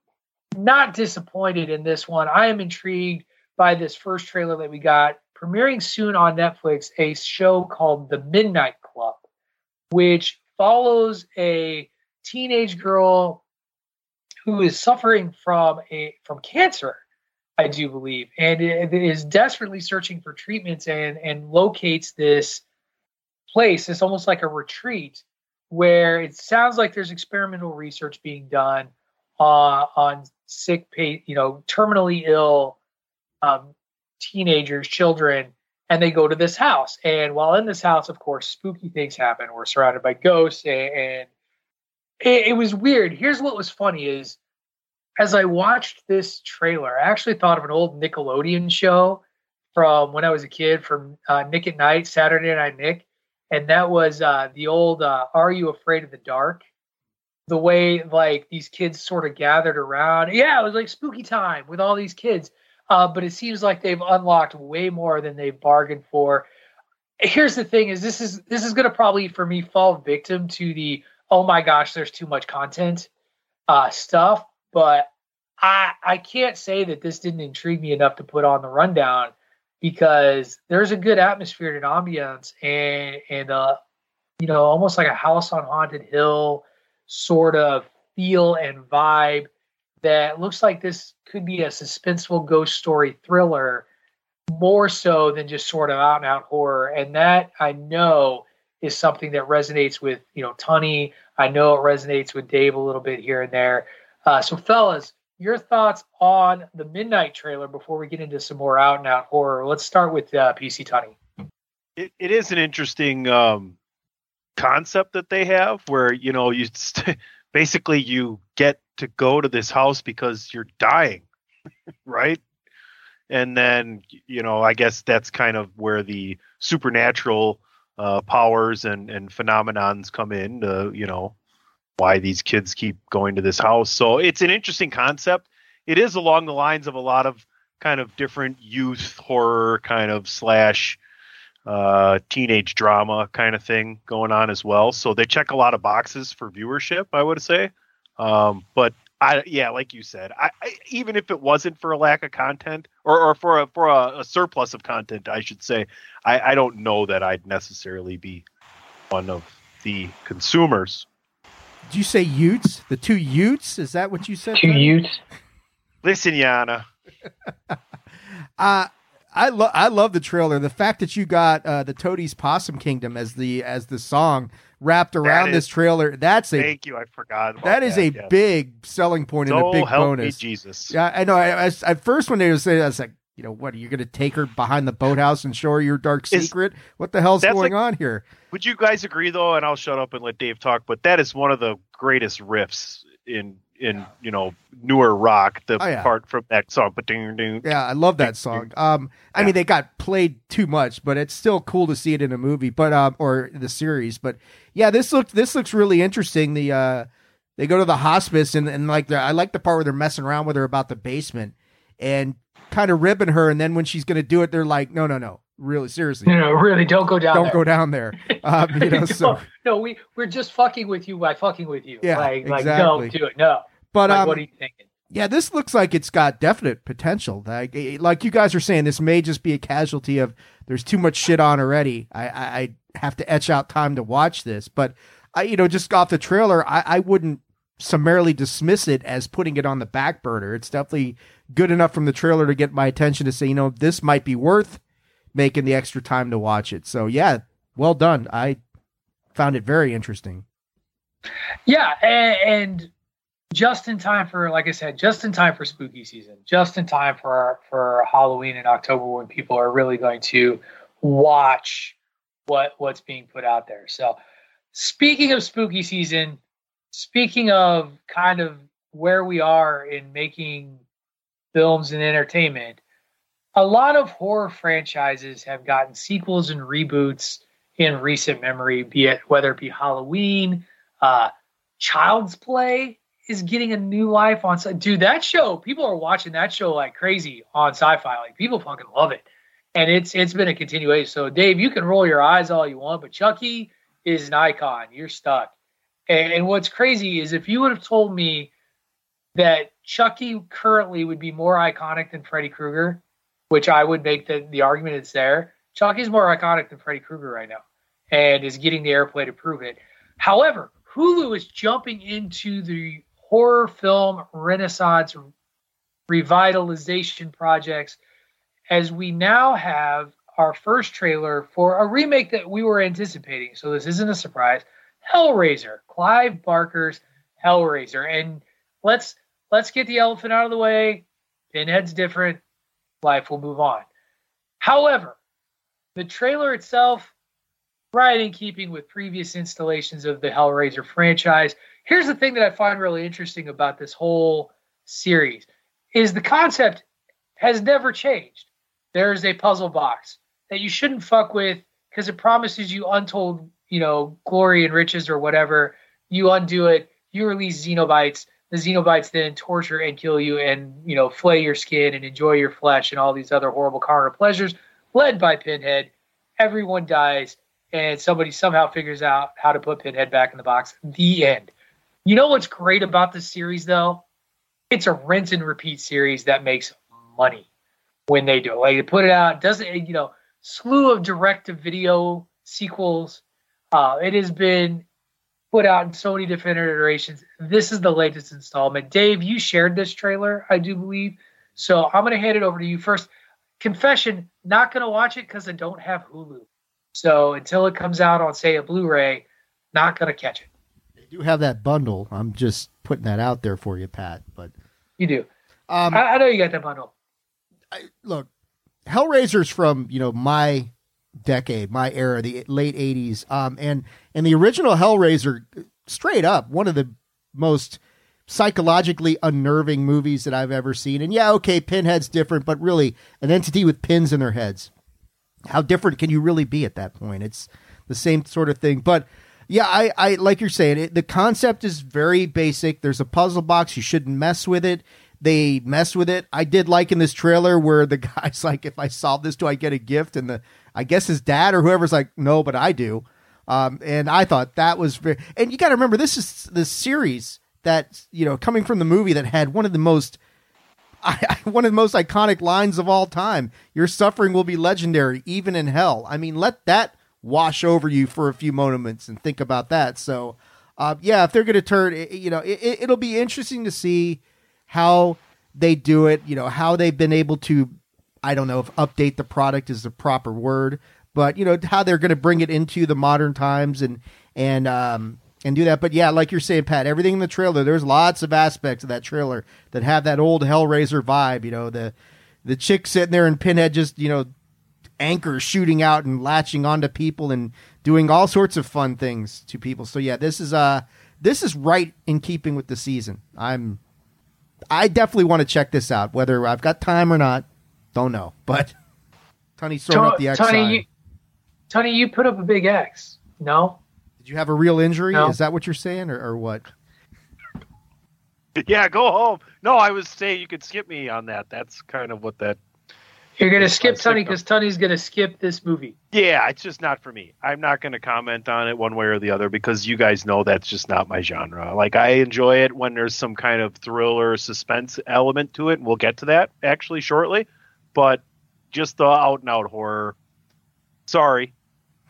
not disappointed in this one. I am intrigued by this first trailer that we got premiering soon on Netflix, a show called The Midnight Club, which follows a teenage girl who is suffering from a from cancer, I do believe, and is desperately searching for treatments and and locates this place. It's almost like a retreat where it sounds like there's experimental research being done uh, on sick, you know, terminally ill um, teenagers, children, and they go to this house. And while in this house, of course, spooky things happen. We're surrounded by ghosts, and, and it, it was weird. Here's what was funny: is as I watched this trailer, I actually thought of an old Nickelodeon show from when I was a kid, from uh, Nick at Night, Saturday Night Nick, and that was uh, the old uh, "Are You Afraid of the Dark?" The way like these kids sort of gathered around. Yeah, it was like spooky time with all these kids. Uh, but it seems like they've unlocked way more than they've bargained for. Here's the thing: is this is this is going to probably for me fall victim to the oh my gosh, there's too much content uh, stuff. But I I can't say that this didn't intrigue me enough to put on the rundown because there's a good atmosphere and ambiance and and uh, you know, almost like a house on haunted hill sort of feel and vibe that looks like this could be a suspenseful ghost story thriller more so than just sort of out and out horror. And that I know is something that resonates with, you know, Tunney. I know it resonates with Dave a little bit here and there. Uh, so, fellas, your thoughts on the Midnight trailer before we get into some more out and out horror? Let's start with uh, PC Tunney. It, it is an interesting um, concept that they have where, you know, you st- basically you get to go to this house because you're dying, right? And then, you know, I guess that's kind of where the supernatural uh, powers and, and phenomenons come in, uh, you know, why these kids keep going to this house. So it's an interesting concept. It is along the lines of a lot of kind of different youth horror kind of slash uh, teenage drama kind of thing going on as well. So they check a lot of boxes for viewership, I would say. Um, but I, yeah, like you said, I, I, even if it wasn't for a lack of content or, or for a for a, a surplus of content, I should say, I, I don't know that I'd necessarily be one of the consumers. Did you say Utes? The two Utes? Is that what you said? Two Utes. Listen, Yana. uh I love I love the trailer. The fact that you got uh, the Toadies Possum Kingdom as the as the song wrapped around is, this trailer. That's a thank you. I forgot. that is that, a yes. big selling point so and a big bonus. Jesus. Yeah, I know. I, I, at first when they were saying, I was like, you know, what are you going to take her behind the boathouse and show her your dark Is- secret? what the hell's going like- on here? Would you guys agree though? And I'll shut up and let Dave talk. But that is one of the greatest riffs in in you know newer rock. The Oh, yeah. part from that song. But ding ding. Yeah, I love that song. Um, I mean, they got played too much, but it's still cool to see it in a movie, but um, or the series. But yeah, this looks this looks really interesting. The uh, they go to the hospice and and like I like the part where they're messing around with her about the basement and kind of ribbing her, and then when she's gonna do it, they're like, no, no, no, really, seriously, No, no, really, don't go down don't there. go down there. Um, you know, so no, no, we we're just fucking with you by fucking with you. Yeah, like, like exactly. don't do it. No. But like, um, what are you thinking? Yeah, this looks like it's got definite potential. Like, like you guys are saying, this may just be a casualty of there's too much shit on already. I, I, I have to etch out time to watch this, but I, you know, just off the trailer, I, I wouldn't summarily dismiss it as putting it on the back burner. It's definitely good enough from the trailer to get my attention to say, you know, this might be worth making the extra time to watch it. So yeah, well done. I found it very interesting. Yeah, and, and just in time for, like I said, just in time for spooky season, just in time for for Halloween in October when people are really going to watch what what's being put out there. So, speaking of spooky season, speaking of kind of where we are in making films and entertainment, a lot of horror franchises have gotten sequels and reboots in recent memory, be it whether it be Halloween, uh, Child's Play is getting a new life on. Dude, that show, people are watching that show like crazy on Syfy. Like people fucking love it, and it's it's been a continuation. So, Dave, you can roll your eyes all you want, but Chucky is an icon. You're stuck. And, and what's crazy is if you would have told me that Chucky currently would be more iconic than Freddy Krueger, which I would make the, the argument it's there. Chucky's more iconic than Freddy Krueger right now and is getting the airplay to prove it. However, Hulu is jumping into the horror film renaissance revitalization projects as we now have our first trailer for a remake that we were anticipating. So this isn't a surprise. Hellraiser, Clive Barker's Hellraiser. And let's let's get the elephant out of the way. Pinhead's different. Life will move on. However, the trailer itself, right in keeping with previous installations of the Hellraiser franchise. Here's the thing that I find really interesting about this whole series is the concept has never changed. There's a puzzle box that you shouldn't fuck with because it promises you untold, you know, glory and riches or whatever. You undo it, you release Cenobites. The Cenobites then torture and kill you and, you know, flay your skin and enjoy your flesh and all these other horrible carnal pleasures led by Pinhead. Everyone dies and somebody somehow figures out how to put Pinhead back in the box. The end. You know what's great about this series though? It's a rinse and repeat series that makes money when they do it. Like they put it out, doesn't you know, slew of direct to video sequels, Uh, it has been put out in so many different iterations. This is the latest installment. Dave, you shared this trailer, I do believe. So I'm going to hand it over to you first. Confession, not going to watch it because I don't have Hulu. So until it comes out on, say, a Blu ray, not going to catch it. They do have that bundle. I'm just putting that out there for you, Pat. But you do. Um, I, I know you got that bundle. I, look, Hellraiser's from you know my decade, my era, the late '80s, um, and and the original Hellraiser, straight up, one of the most psychologically unnerving movies that I've ever seen. And yeah, okay, Pinhead's different, but really, an entity with pins in their heads. How different can you really be at that point? It's the same sort of thing, but. Yeah, I, I like you're saying it. The concept is very basic. There's a puzzle box. You shouldn't mess with it they mess with it. I did like in this trailer where the guy's like, "If I solve this, do I get a gift?" And the I guess his dad or whoever's like, "No, but I do." Um, and I thought that was very. And you got to remember, this is the series that you know coming from the movie that had one of the most. I, one of the most iconic lines of all time. Your suffering will be legendary, even in hell. I mean, let that wash over you for a few moments and think about that. So, uh, yeah, if they're going to turn, you know, it, it'll be interesting to see how they do it, you know, how they've been able to, I don't know if update the product is the proper word, but you know how they're going to bring it into the modern times and and um and do that. But yeah, like you're saying, Pat, everything in the trailer, there's lots of aspects of that trailer that have that old Hellraiser vibe. You know, the the chick sitting there and Pinhead just you know anchors shooting out and latching onto people and doing all sorts of fun things to people. So yeah, this is uh this is right in keeping with the season. I'm I definitely want to check this out. Whether I've got time or not, don't know. But Tony's throwing up the X Tony, sign. You, Tony, you put up a big X. No. Did you have a real injury? No. Is that what you're saying, or, or what? Yeah, go home. No, I was saying you could skip me on that. That's kind of what that you're gonna skip Tony because Tony's gonna skip this movie. Yeah, it's just not for me. I'm not gonna comment on it one way or the other because you guys know that's just not my genre. Like I enjoy it when there's some kind of thriller suspense element to it, and we'll get to that actually shortly. But just the out and out horror. Sorry,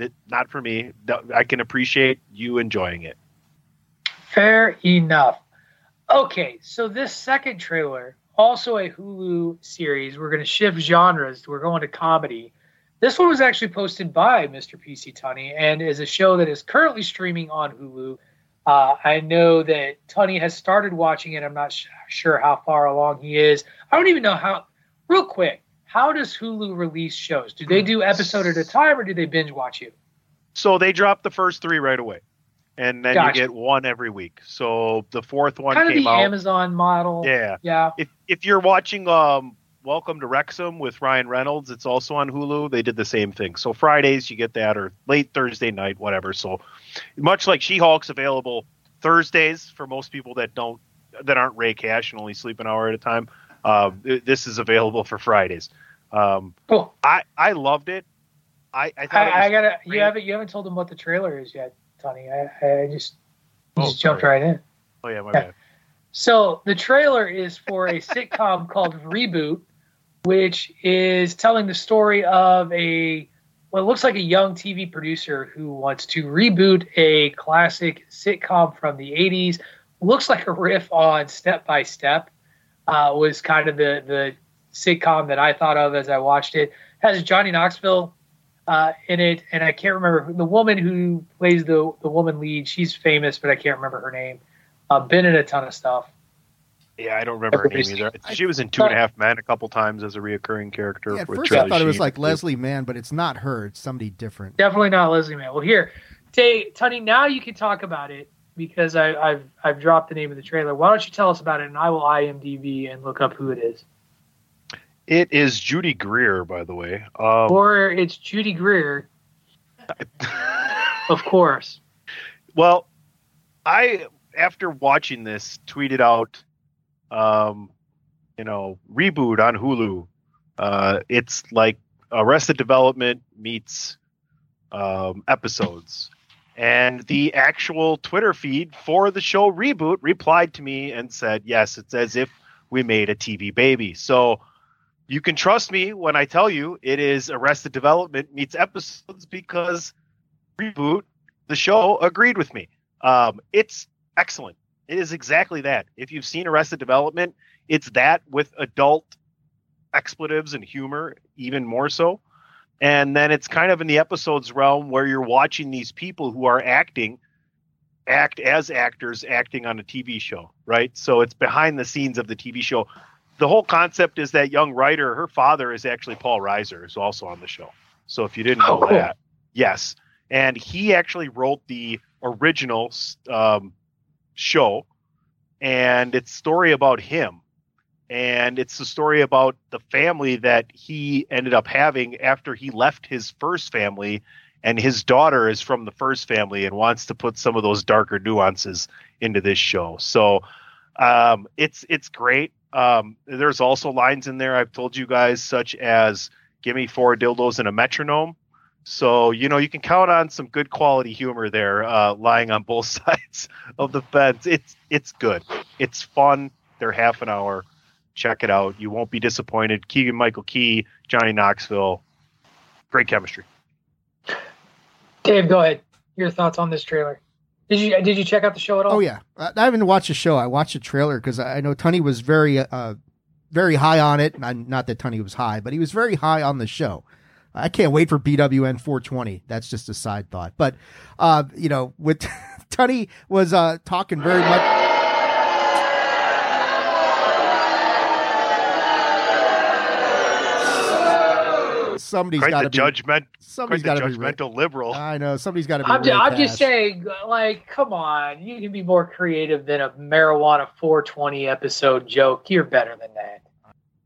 it, not for me. I can appreciate you enjoying it. Fair enough. Okay, so this second trailer also a Hulu series. We're going to shift genres. We're going to comedy. This one was actually posted by Mr. PC Tunney and is a show that is currently streaming on Hulu. Uh, I know that Tunney has started watching it. I'm not sh- sure how far along he is. I don't even know how. Real quick, how does Hulu release shows? Do they do episode at a time or do they binge watch you? So they drop the first three right away and then gotcha. you get one every week. So the fourth one kind came of the out. Amazon model. Yeah, yeah. If if you're watching um, Welcome to Wrexham with Ryan Reynolds, it's also on Hulu. They did the same thing. So Fridays you get that, or late Thursday night, whatever. So much like She-Hulk's available Thursdays for most people that don't that aren't Rey Cash and only sleep an hour at a time. Uh, this is available for Fridays. Um, cool. I I loved it. I I, I, I gotta. Great. You haven't you haven't told them what the trailer is yet. Tony. I, I just, oh, just jumped right in. Oh yeah, my yeah. bad. So the trailer is for a sitcom called Reboot, which is telling the story of a well, it looks like a young TV producer who wants to reboot a classic sitcom from the '80s. Looks like a riff on Step by Step. Uh, was kind of the the sitcom that I thought of as I watched it. Has Johnny Knoxville uh, in it, and I can't remember the woman who plays the the woman lead. She's famous, but I can't remember her name. Uh, been in a ton of stuff. Yeah, I don't remember her name either. She was in Two and a Half Men a couple times as a reoccurring character. Yeah, at first Charlie I thought Sheen. it was like Leslie Mann, but it's not her. It's somebody different. Definitely not Leslie Mann. Well, here, Tay, Tony, now you can talk about it because I, I've I've dropped the name of the trailer. Why don't you tell us about it, and I will IMDb and look up who it is. It is Judy Greer, by the way. Um, or it's Judy Greer. of course. Well, I after watching this tweeted out, um, you know, reboot on Hulu. Uh, it's like Arrested Development meets um, episodes. And the actual Twitter feed for the show Reboot replied to me and said, yes, it's as if we made a TV baby. So you can trust me when I tell you it is Arrested Development meets episodes because reboot the show agreed with me. Um, it's excellent. It is exactly that. If you've seen Arrested Development, it's that with adult expletives and humor, even more so. And then it's kind of in the episodes realm where you're watching these people who are acting act as actors acting on a TV show, right? So it's behind the scenes of the TV show. The whole concept is that young writer, her father is actually Paul Reiser, who's also on the show. So if you didn't know oh, cool. that, yes, and he actually wrote the original um, show, and it's story about him, and it's the story about the family that he ended up having after he left his first family and his daughter is from the first family and wants to put some of those darker nuances into this show. So um, it's it's great. Um, there's also lines in there I've told you guys, such as "Give me four dildos and a metronome." So you know you can count on some good quality humor there, uh, lying on both sides of the fence. It's it's good. It's fun. They're half an hour. Check it out. You won't be disappointed. Keegan Michael Key, Johnny Knoxville, great chemistry. Dave, go ahead. Your thoughts on this trailer? Did you did you check out the show at all? Oh yeah, I haven't watched the show. I watched the trailer because I know Tunney was very uh, very high on it. Not that Tunney was high, but he was very high on the show. I can't wait for BWN 420. That's just a side thought. But uh, you know, with Tunney was uh, talking very much somebody's got to be judgment. Somebody's got to be judgmental liberal. I know somebody's got to be. I'm, just, I'm just saying, like, come on, you can be more creative than a marijuana 420 episode joke. You're better than that.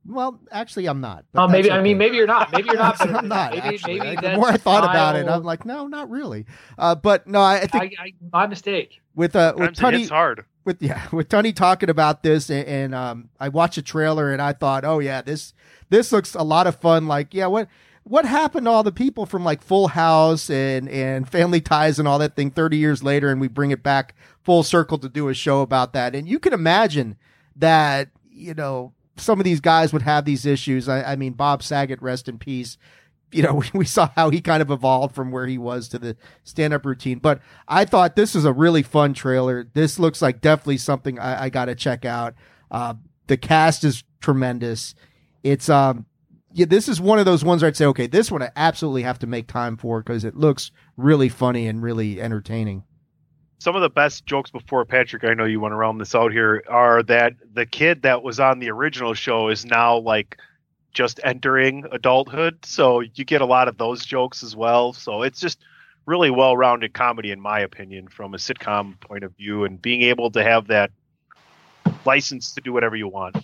Well, actually, I'm not. Oh, maybe okay. I mean maybe you're not. Maybe you're not. I'm not. Maybe, actually. Maybe the more I thought about it, I'm like, no, not really. Uh, but no, I, I think I, I, my mistake. With uh, with Tunney, it's hard. With yeah, with Tunney talking about this, and, and um, I watched a trailer, and I thought, oh yeah, this this looks a lot of fun. Like, yeah, what what happened to all the people from like Full House and and Family Ties and all that thing 30 years later and we bring it back full circle to do a show about that and you can imagine that you know some of these guys would have these issues I, I mean Bob Saget rest in peace you know, we, we saw how he kind of evolved from where he was to the stand up routine. But I thought this is a really fun trailer. This looks like definitely something I, I got to check out. Uh, the cast is tremendous. It's um, yeah, this is one of those ones where I'd say, okay, this one I absolutely have to make time for because it looks really funny and really entertaining. Some of the best jokes before Patrick, I know you want to round this out here, are that the kid that was on the original show is now like just entering adulthood. So you get a lot of those jokes as well. So it's just really well rounded comedy, in my opinion, from a sitcom point of view, and being able to have that license to do whatever you want.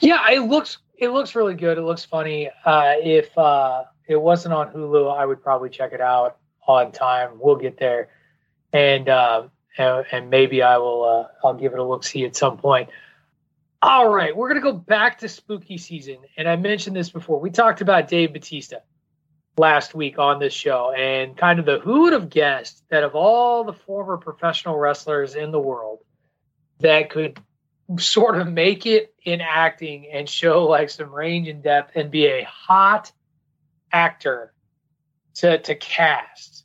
Yeah, it looks it looks really good. It looks funny. Uh, if uh, it wasn't on Hulu, I would probably check it out on time. We'll get there, and uh, and, and, maybe I will. Uh, I'll give it a look see at some point. All right, we're gonna go back to spooky season, and I mentioned this before. We talked about Dave Batista last week on this show, and kind of the who would have guessed that of all the former professional wrestlers in the world that could sort of make it in acting and show like some range and depth and be a hot actor to to cast.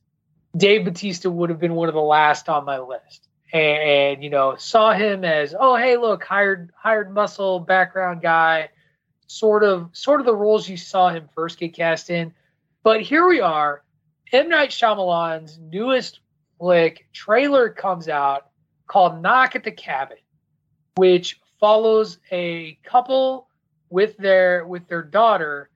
Dave Batista would have been one of the last on my list. And, and, you know, saw him as, oh hey, look, hired hired muscle background guy, sort of sort of the roles you saw him first get cast in. But here we are, M. Night Shyamalan's newest flick trailer comes out called Knock at the Cabin which follows a couple with their with their daughter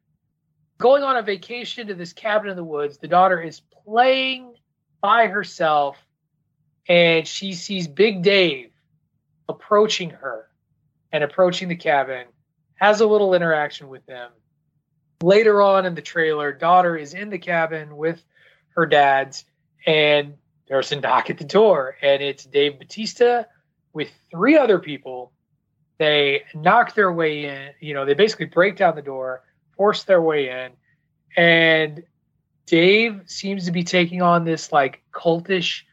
going on a vacation to this cabin in the woods. The daughter is playing by herself and she sees Big Dave approaching her and approaching the cabin, has a little interaction with them. Later on in the trailer, daughter is in the cabin with her dad's and there's a knock at the door and it's Dave Batista with three other people. They knock their way in. You know, they basically break down the door, force their way in, and Dave seems to be taking on this like cultish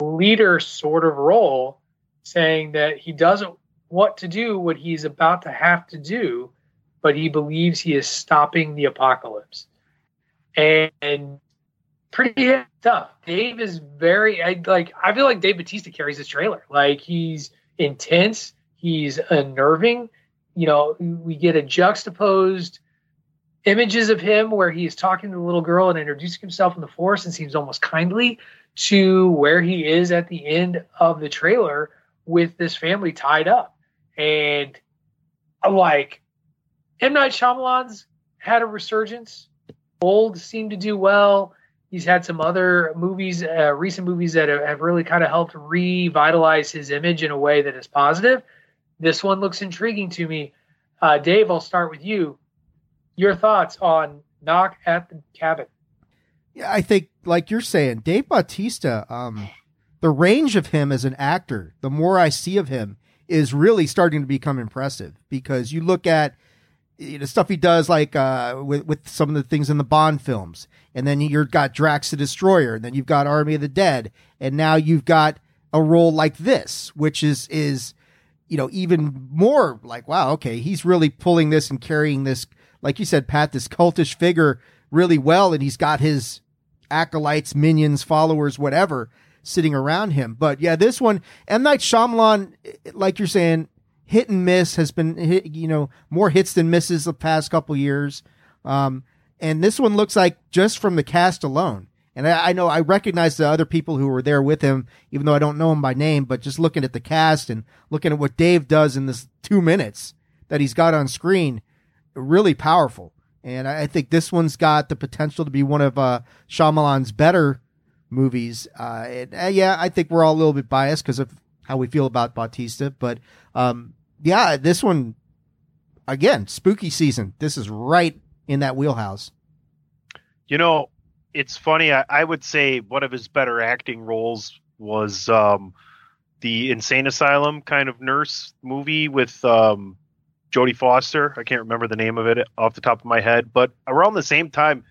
leader sort of role, saying that he doesn't want to do what he's about to have to do, but he believes he is stopping the apocalypse. And pretty tough. Dave is very I, like I feel like Dave Batista carries his trailer. Like he's intense, he's unnerving. You know, we get a juxtaposed images of him where he is talking to the little girl and introducing himself in the forest and seems almost kindly to where he is at the end of the trailer with this family tied up. And like M. Night Shyamalan's had a resurgence. Old seemed to do well. He's had some other movies, uh, recent movies that have, have really kind of helped revitalize his image in a way that is positive. This one looks intriguing to me. Uh, Dave, I'll start with you. Your thoughts on Knock at the Cabin? Yeah, I think, like you're saying, Dave Bautista, um, the range of him as an actor, the more I see of him, is really starting to become impressive because you look at you know, stuff he does like uh, with with some of the things in the Bond films, and then you've got Drax the Destroyer, and then you've got Army of the Dead, and now you've got a role like this, which is is you know even more like wow, okay, he's really pulling this and carrying this, like you said, Pat, this cultish figure really well, and he's got his acolytes, minions, followers, whatever sitting around him. But yeah, this one, M Night Shyamalan, like you're saying, hit and miss has been hit, you know more hits than misses the past couple years. Um, and this one looks like just from the cast alone. And I, I, know I recognize the other people who were there with him, even though I don't know him by name. But just looking at the cast and looking at what Dave does in this two minutes that he's got on screen, really powerful. And I, I think this one's got the potential to be one of uh, Shyamalan's better movies. Uh, and, uh, yeah, I think we're all a little bit biased because of how we feel about Bautista, but um, yeah, this one again, spooky season. This is right in that wheelhouse. You know, it's funny. I, I would say one of his better acting roles was um, the insane asylum kind of nurse movie with um, Jodie Foster. I can't remember the name of it off the top of my head, but around the same time,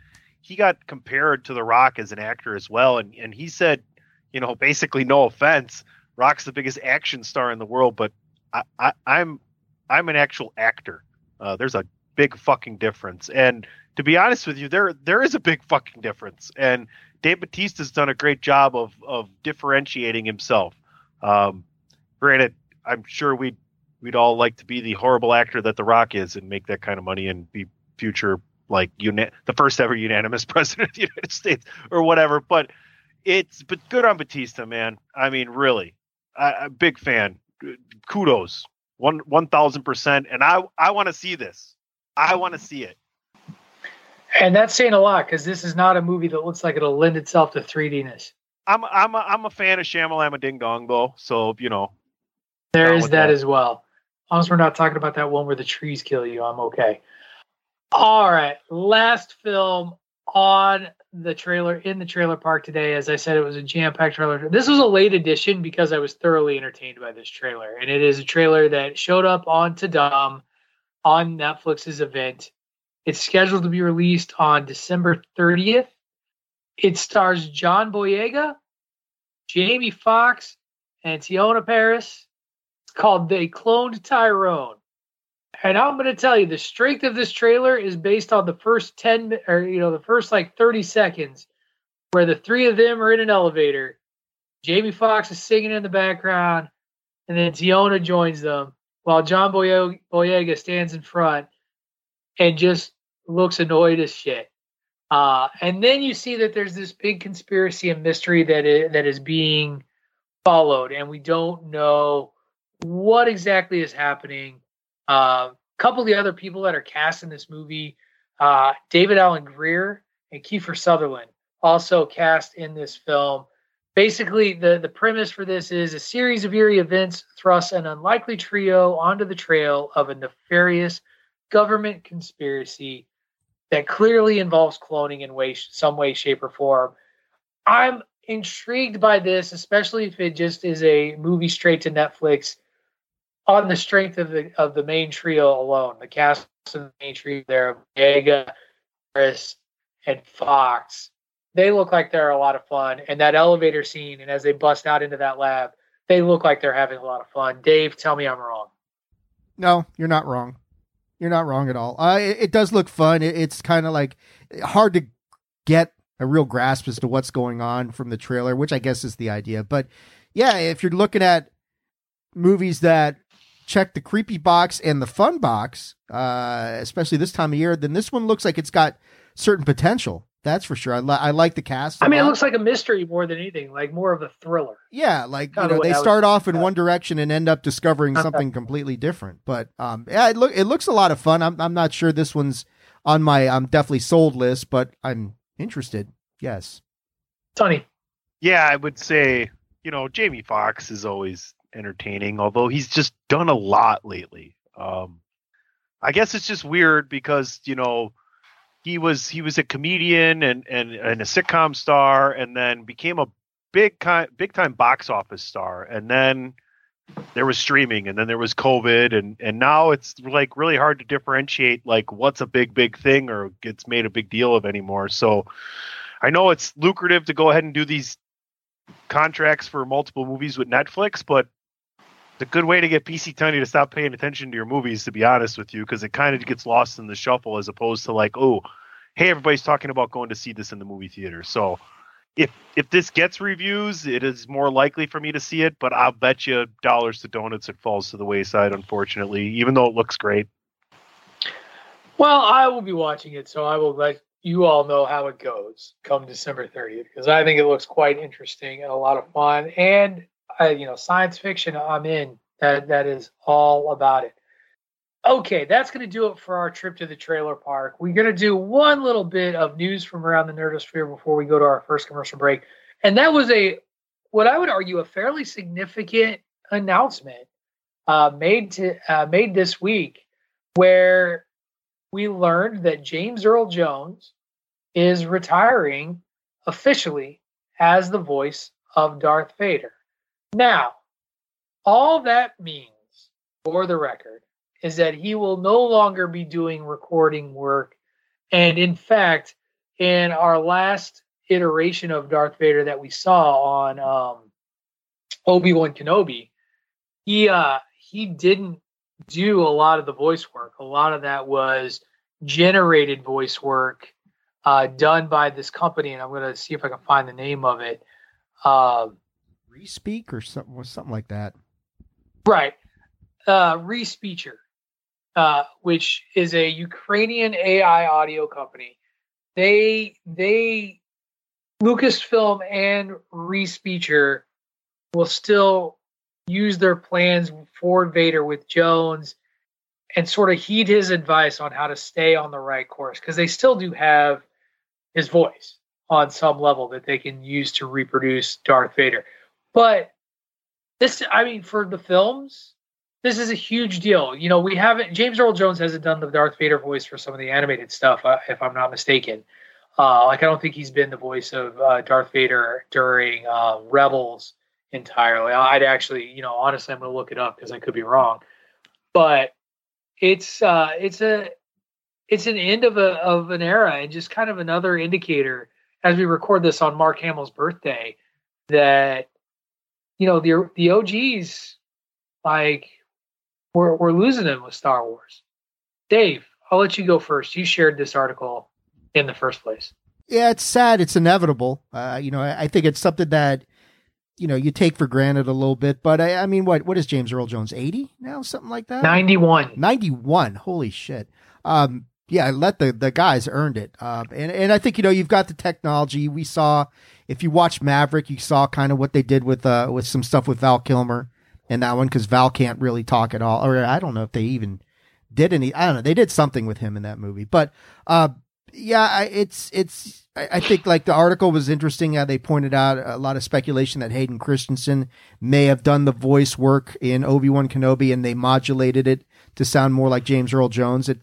he got compared to The Rock as an actor as well, and and he said, you know, basically, no offense, Rock's the biggest action star in the world, but I, I'm I'm an actual actor. Uh, there's a big fucking difference, and to be honest with you, there there is a big fucking difference. And Dave Batista's done a great job of of differentiating himself. Um, granted, I'm sure we'd we'd all like to be the horrible actor that The Rock is and make that kind of money and be future like uni- the first ever unanimous president of the United States or whatever. But it's but good on Batista, man. I mean, really, I, I'm a big fan kudos one one thousand percent. And I I want to see this. I want to see it. And that's saying a lot because this is not a movie that looks like it'll lend itself to 3Dness. I'm I'm a, I'm a fan of Shamalama Ding Dong though, so you know. There is that, that, as well. As long as we're not talking about that one where the trees kill you, I'm okay. All right, last film on the trailer in the trailer park today. As I said, it was a jam packed trailer. This was a late edition because I was thoroughly entertained by this trailer. And it is a trailer that showed up on Tudum on Netflix's event. It's scheduled to be released on December 30th. It stars John Boyega, Jamie Foxx, and Teyonah Parris. It's called They Cloned Tyrone. And I'm going to tell you, the strength of this trailer is based on the first 10 or, you know, the first like 30 seconds where the three of them are in an elevator. Jamie Foxx is singing in the background, and then Teyonah joins them while John Boyega stands in front and just looks annoyed as shit. Uh, and then you see that there's this big conspiracy and mystery that is, that is being followed, and we don't know what exactly is happening. A uh, couple of the other people that are cast in this movie, uh, David Alan Grier and Kiefer Sutherland, also cast in this film. Basically, the, the premise for this is a series of eerie events thrust an unlikely trio onto the trail of a nefarious government conspiracy that clearly involves cloning in way, some way, shape, or form. I'm intrigued by this, especially if it just is a movie straight to Netflix on the strength of the of the main trio alone, the cast of the main trio there Vega, Harris, and Foxx, they look like they're a lot of fun. And that elevator scene, and as they bust out into that lab, they look like they're having a lot of fun. Dave, tell me I'm wrong. No, you're not wrong. You're not wrong at all. Uh, it, it does look fun. It, it's kind of like hard to get a real grasp as to what's going on from the trailer, which I guess is the idea. But yeah, if you're looking at movies that check the creepy box and the fun box, uh, especially this time of year, then this one looks like it's got certain potential. That's for sure. I, li- I like the cast. I mean, it looks like a mystery more than anything, like more of a thriller. Yeah, like you know, they start off in one direction and end up discovering something completely different. But um, yeah, it look it looks a lot of fun. I'm I'm not sure this one's on my I'm definitely sold list, but I'm interested. Yes, Tunney. Yeah, I would say you know Jamie Foxx is always entertaining, although he's just done a lot lately. Um, I guess it's just weird because you know he was he was a comedian and and, and a sitcom star, and then became a big kind big time box office star, and then there was streaming, and then there was COVID, and and now it's like really hard to differentiate like what's a big big thing or gets made a big deal of anymore. So I know it's lucrative to go ahead and do these contracts for multiple movies with Netflix, but it's a good way to get PC Tunney to stop paying attention to your movies, to be honest with you, because it kind of gets lost in the shuffle as opposed to like, oh, hey, everybody's talking about going to see this in the movie theater. So if if this gets reviews, it is more likely for me to see it, but I'll bet you dollars to donuts it falls to the wayside, unfortunately, even though it looks great. Well, I will be watching it, so I will let you all know how it goes come December 30th because I think it looks quite interesting and a lot of fun. And I, you know, science fiction, I'm in. That that is all about it. Okay, that's going to do it for our trip to the trailer park. We're going to do one little bit of news from around the nerdosphere before we go to our first commercial break, and that was a what I would argue a fairly significant announcement uh, made to uh, made this week, where we learned that James Earl Jones is retiring officially as the voice of Darth Vader. Now, all that means, for the record, is that he will no longer be doing recording work. And in fact, in our last iteration of Darth Vader that we saw on um, Obi Wan Kenobi, he uh, he didn't do a lot of the voice work. A lot of that was generated voice work uh, done by this company, and I'm going to see if I can find the name of it. Uh, Respeak or something, something like that. Right. Uh, Respeecher, uh, which is a Ukrainian AI audio company. They they Lucasfilm and Respeecher will still use their plans for Vader with Jones and sort of heed his advice on how to stay on the right course because they still do have his voice on some level that they can use to reproduce Darth Vader. But this, I mean, for the films, this is a huge deal. You know, we haven't, James Earl Jones hasn't done the Darth Vader voice for some of the animated stuff, uh, if I'm not mistaken. Uh, like, I don't think he's been the voice of uh, Darth Vader during uh, Rebels entirely. I'd actually, you know, honestly, I'm going to look it up because I could be wrong. But it's uh, it's a it's an end of a of an era and just kind of another indicator as we record this on Mark Hamill's birthday that you know the the OGs like we're we're losing them with Star Wars. Dave, I'll let you go first. You shared this article in the first place. Yeah, it's sad. It's inevitable. Uh, you know, I, I think it's something that you know you take for granted a little bit. But I, I mean, what what is James Earl Jones? Eighty now, something like that. Ninety one. Ninety one. Holy shit. Um, yeah, let the the guys earned it. Um, and and I think you know you've got the technology. We saw if you watch Maverick, you saw kind of what they did with uh with some stuff with Val Kilmer in that one because Val can't really talk at all. Or I don't know if they even did any. I don't know. They did something with him in that movie, but uh, yeah, it's it's. I think like the article was interesting. How they pointed out a lot of speculation that Hayden Christensen may have done the voice work in Obi Wan Kenobi, and they modulated it to sound more like James Earl Jones. It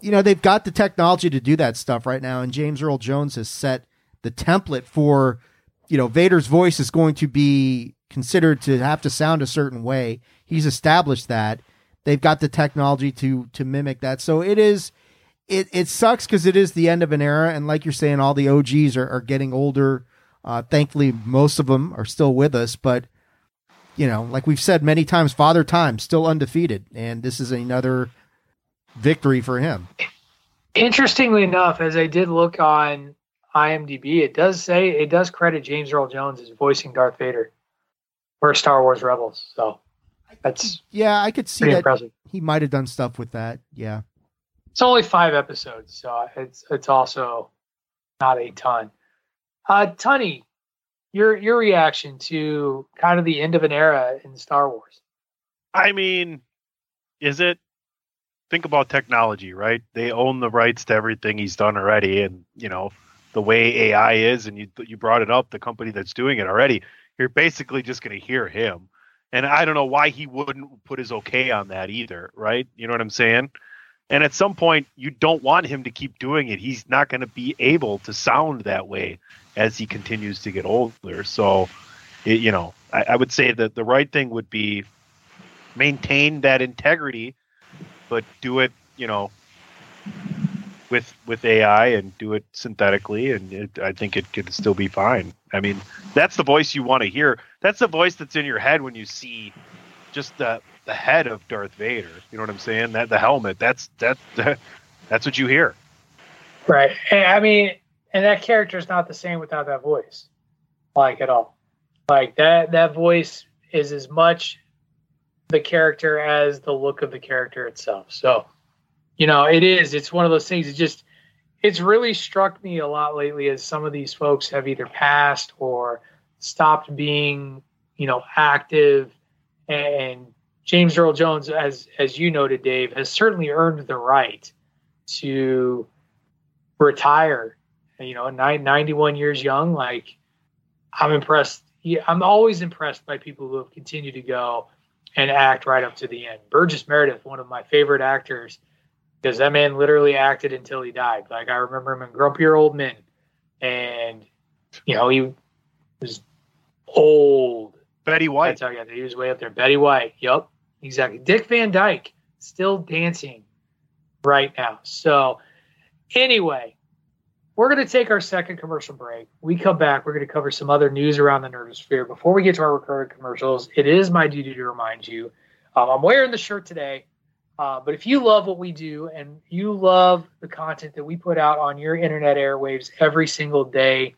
you know, they've got the technology to do that stuff right now. And James Earl Jones has set the template for, you know, Vader's voice is going to be considered to have to sound a certain way. He's established that. They've got the technology to to mimic that. So it is it it sucks because it is the end of an era, and like you're saying, all the OGs are, are getting older. Uh, thankfully, most of them are still with us, but you know, like we've said many times, Father Time still undefeated, and this is another victory for him. Interestingly enough, as I did look on IMDb, it does say it does credit James Earl Jones as voicing Darth Vader for Star Wars Rebels. So that's yeah, I could see that impressive. he might have done stuff with that. Yeah, it's only five episodes, so it's it's also not a ton. Uh, Tunney, your your reaction to kind of the end of an era in Star Wars? I mean, is it? Think about technology, right? They own the rights to everything he's done already, and you know the way AI is, and you you brought it up, the company that's doing it already. You're basically just going to hear him, and I don't know why he wouldn't put his okay on that either, right? You know what I'm saying? And at some point, you don't want him to keep doing it. He's not going to be able to sound that way as he continues to get older. So, it, you know, I, I, would say that the right thing would be maintain that integrity, but do it, you know, with with AI and do it synthetically, and it, I think it could still be fine. I mean, that's the voice you want to hear. That's the voice that's in your head when you see just the the head of Darth Vader. You know what I'm saying? That the helmet. That's that, that's what you hear. Right. I mean, and that character is not the same without that voice, like at all. Like that that voice is as much the character as the look of the character itself. So, you know, it is. It's one of those things. It just it's really struck me a lot lately as some of these folks have either passed or stopped being, you know, active and James Earl Jones, as as you noted, Dave, has certainly earned the right to retire. You know, 91 years young. Like, I'm impressed. I'm always impressed by people who have continued to go and act right up to the end. Burgess Meredith, one of my favorite actors, because that man literally acted until he died. Like I remember him in Grumpier Old Men, and you know he was old. Betty White. That's how I got there. He was way up there. Betty White. Yep. Exactly. Dick Van Dyke still dancing right now. So, anyway, we're going to take our second commercial break. We come back. We're going to cover some other news around the nerdosphere. Before we get to our recurring commercials, it is my duty to remind you um, I'm wearing the shirt today. Uh, but if you love what we do and you love the content that we put out on your internet airwaves every single day,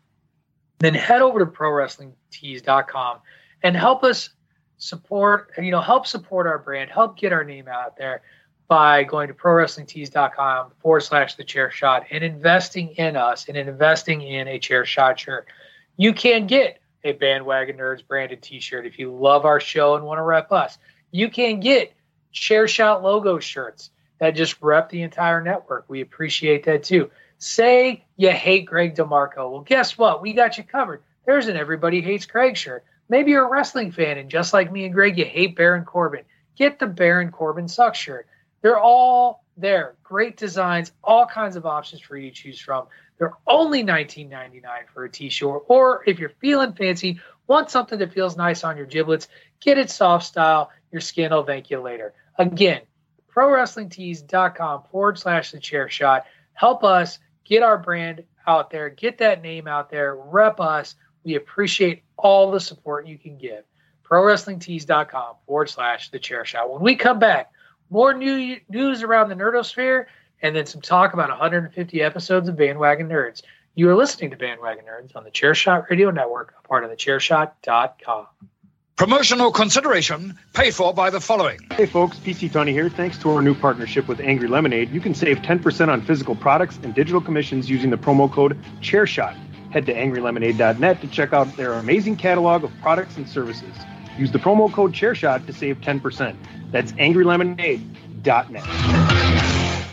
then head over to prowrestlingtees.com and help us support, you know, help support our brand, help get our name out there by going to prowrestlingtees.com forward slash the chair shot and investing in us and investing in a Chairshot shirt. You can get a bandwagon nerds branded t-shirt if you love our show and want to rep us. You can get Chairshot logo shirts that just rep the entire network. We appreciate that too. Say you hate Greg DeMarco. Well, guess what? We got you covered. There's an Everybody Hates Greg shirt. Maybe you're a wrestling fan and just like me and Greg, you hate Baron Corbin. Get the Baron Corbin suck shirt. They're all there. Great designs, all kinds of options for you to choose from. They're only $19.99 for a t-shirt. Or if you're feeling fancy, want something that feels nice on your giblets, get it soft style. Your skin will thank you later. Again, prowrestlingtees.com forward slash the chair shot. Help us get our brand out there, get that name out there, rep us. We appreciate all the support you can give. ProWrestlingTees.com forward slash the chair shot. When we come back, more new news around the nerdosphere and then some talk about 150 episodes of Bandwagon Nerds. You are listening to Bandwagon Nerds on the Chairshot Radio Network, a part of the Chairshot.com. Promotional consideration paid for by the following. Hey folks, PC Tunney here. Thanks to our new partnership with Angry Lemonade, you can save 10% on physical products and digital commissions using the promo code ChairShot. Head to angrylemonade.net to check out their amazing catalog of products and services. Use the promo code ChairShot to save 10%. That's angrylemonade.net.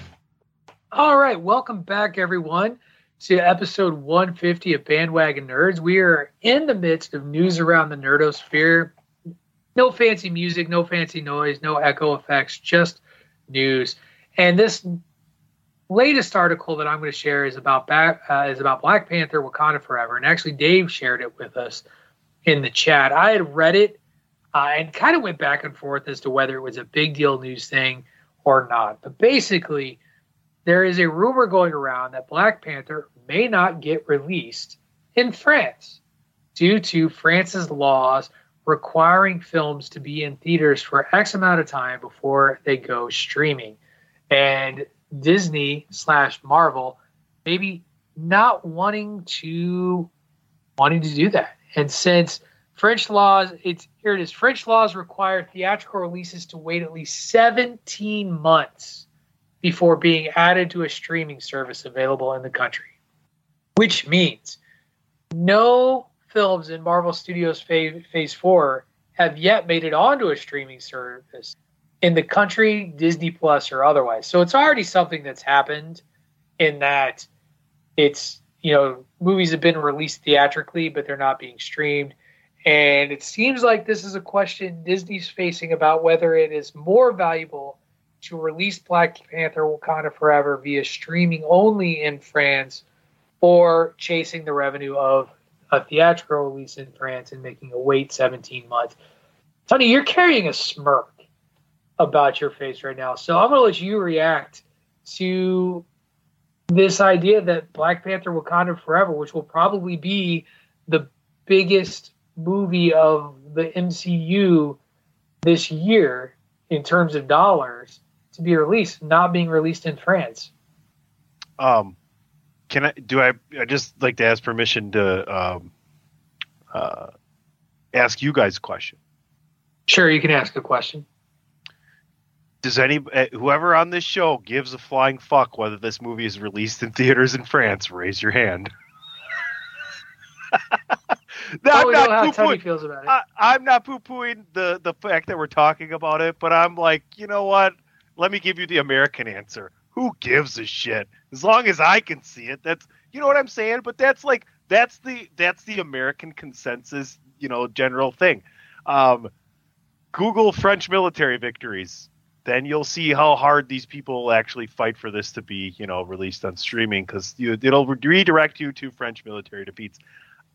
All right, welcome back, everyone, to episode 150 of Bandwagon Nerds. We are in the midst of news around the nerdosphere. No fancy music, no fancy noise, no echo effects, just news. And this latest article that I'm going to share is about back, uh, is about Black Panther: Wakanda Forever, and actually Dave shared it with us in the chat. I had read it uh, and kind of went back and forth as to whether it was a big deal news thing or not. But basically, there is a rumor going around that Black Panther may not get released in France due to France's laws requiring films to be in theaters for X amount of time before they go streaming. And Disney slash Marvel maybe not wanting to wanting to do that. And since French laws, it's here it is. French laws require theatrical releases to wait at least 17 months before being added to a streaming service available in the country. Which means no films in Marvel Studios Phase, Phase 4 have yet made it onto a streaming service in the country, Disney Plus or otherwise. So it's already something that's happened in that it's, you know, movies have been released theatrically, but they're not being streamed. And it seems like this is a question Disney's facing about whether it is more valuable to release Black Panther Wakanda Forever via streaming only in France or chasing the revenue of a theatrical release in France and making a wait 17 months. Tunney, you're carrying a smirk about your face right now. So I'm going to let you react to this idea that Black Panther Wakanda Forever, which will probably be the biggest movie of the MCU this year in terms of dollars to be released, not being released in France. Um, can I do I? I just like to ask permission to um, uh, ask you guys a question. Sure, you can ask a question. Does any uh, whoever on this show gives a flying fuck whether this movie is released in theaters in France? Raise your hand. no, I'm not how Tunney feels about it. I, am not poo pooing the the fact that we're talking about it, but I'm like, you know what? Let me give you the American answer. Who gives a shit? As long as I can see it, that's you know what I'm saying. But that's like that's the that's the American consensus, you know, general thing. Um, Google French military victories then you'll see how hard these people actually fight for this to be, you know, released on streaming because it'll redirect you to French military defeats.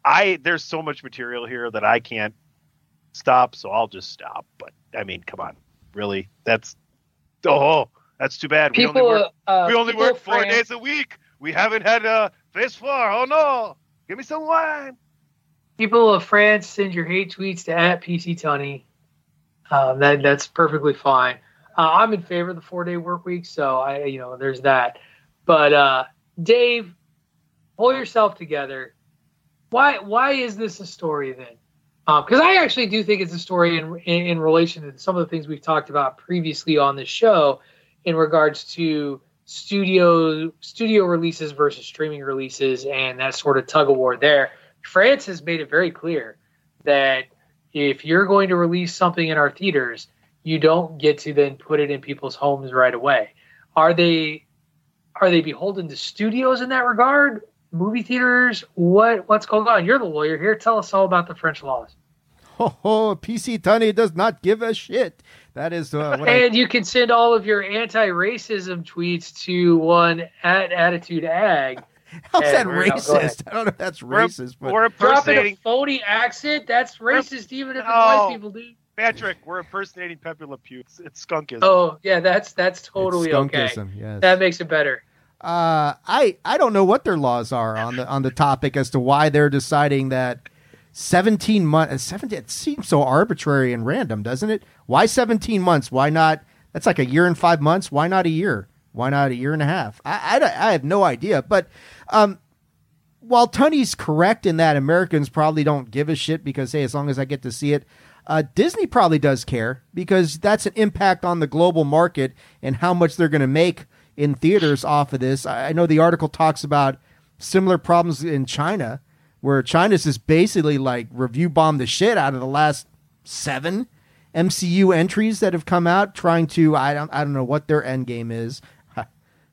I there's so much material here that I can't stop, so I'll just stop. But I mean, come on, really? That's oh, that's too bad. People, we only work, uh, we only work four France, days a week. We haven't had a phase four. Oh no! Give me some wine. People of France, send your hate tweets to at PC Tunney. Um, that that's perfectly fine. Uh, I'm in favor of the four day work week, so I you know there's that. But uh, Dave, pull yourself together why why is this a story then? Because um, I actually do think it's a story in, in, in relation to some of the things we've talked about previously on this show, in regards to studio studio releases versus streaming releases and that sort of tug of war there. France has made it very clear that if you're going to release something in our theaters, you don't get to then put it in people's homes right away. Are they are they beholden to studios in that regard, movie theaters? What what's going on? You're the lawyer here. Tell us all about the French laws. Oh, oh PC Tunney does not give a shit. That is uh, and I... you can send all of your anti-racism tweets to one at AttitudeAgg. How's that racist? I don't know if that's we're, racist. But we're impersonating a phony accent. That's racist, even if it's white people do. Patrick, we're impersonating Pepe Le Pew. It's, it's skunkism. Oh yeah, that's that's totally okay. Yes. That makes it better. Uh, I I don't know what their laws are on the on the topic as to why they're deciding that 17 months. Uh, 17. It seems so arbitrary and random, doesn't it? Why 17 months? Why not? That's like a year and five months. Why not a year? Why not a year and a half? I I, I have no idea. But um, while Tunney's correct in that Americans probably don't give a shit because hey, as long as I get to see it. Uh, Disney probably does care because that's an impact on the global market and how much they're going to make in theaters off of this. I know the article talks about similar problems in China, where China's just basically like review bombed the shit out of the last seven MCU entries that have come out, trying to I don't I don't know what their end game is.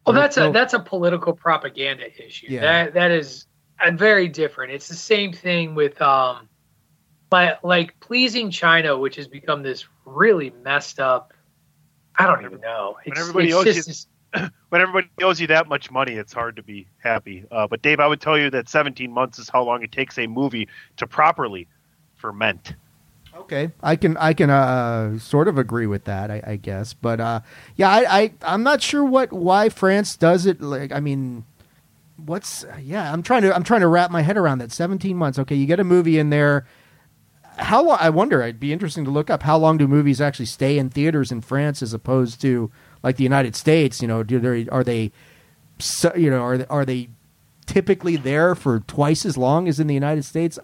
Well, that's a that's a political propaganda issue. Yeah. That that is a very different. It's the same thing with um, like like pleasing China, which has become this really messed up. I don't even know. It's, when everybody it's owes just, when everybody owes you that much money, it's hard to be happy. Uh, but Dave, I would tell you that 17 months is how long it takes a movie to properly ferment. Okay, I can I can uh, sort of agree with that, I, I guess. But uh, yeah, I, I I'm not sure what why France does it. Like, I mean, what's yeah? I'm trying to I'm trying to wrap my head around that. 17 months. Okay, you get a movie in there. How long? I wonder. It'd be interesting to look up how long do movies actually stay in theaters in France as opposed to like the United States, you know, do they are they, you know, are they, are they typically there for twice as long as in the United States.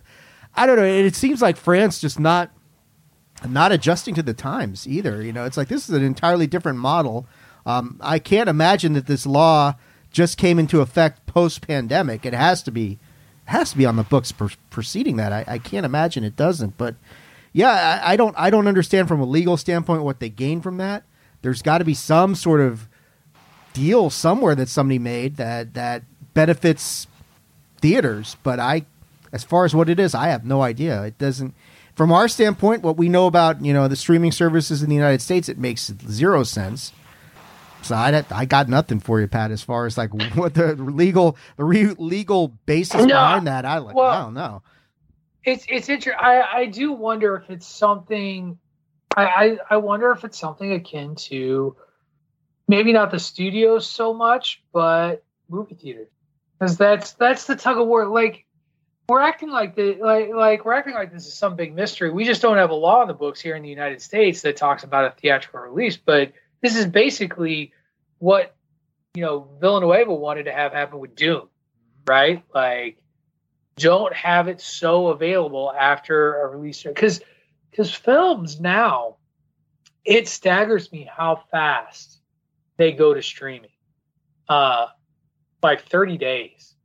I don't know. It seems like France just not not adjusting to the times either. You know, it's like this is an entirely different model. Um, I can't imagine that this law just came into effect post pandemic. It has to be has to be on the books preceding that. I, I, can't imagine it doesn't. But yeah, I, I, don't I don't understand from a legal standpoint what they gain from that. There's got to be some sort of deal somewhere that somebody made that that benefits theaters. But I, as far as what it is, I have no idea. It doesn't. From our standpoint, what we know about you know the streaming services in the United States, it makes zero sense. So I, I got nothing for you, Pat. As far as like what the legal the re- legal basis no, behind that, I like well, I don't know. It's it's interesting. I I do wonder if it's something. I, I I wonder if it's something akin to maybe not the studios so much, but movie theaters, because that's that's the tug of war. Like we're acting like the like like we're acting like this is some big mystery. We just don't have a law in the books here in the United States that talks about a theatrical release, but this is basically what you know Villeneuve wanted to have happen with Dune, right? Like, don't have it so available after a release because because films now it staggers me how fast they go to streaming. Uh, like 30 days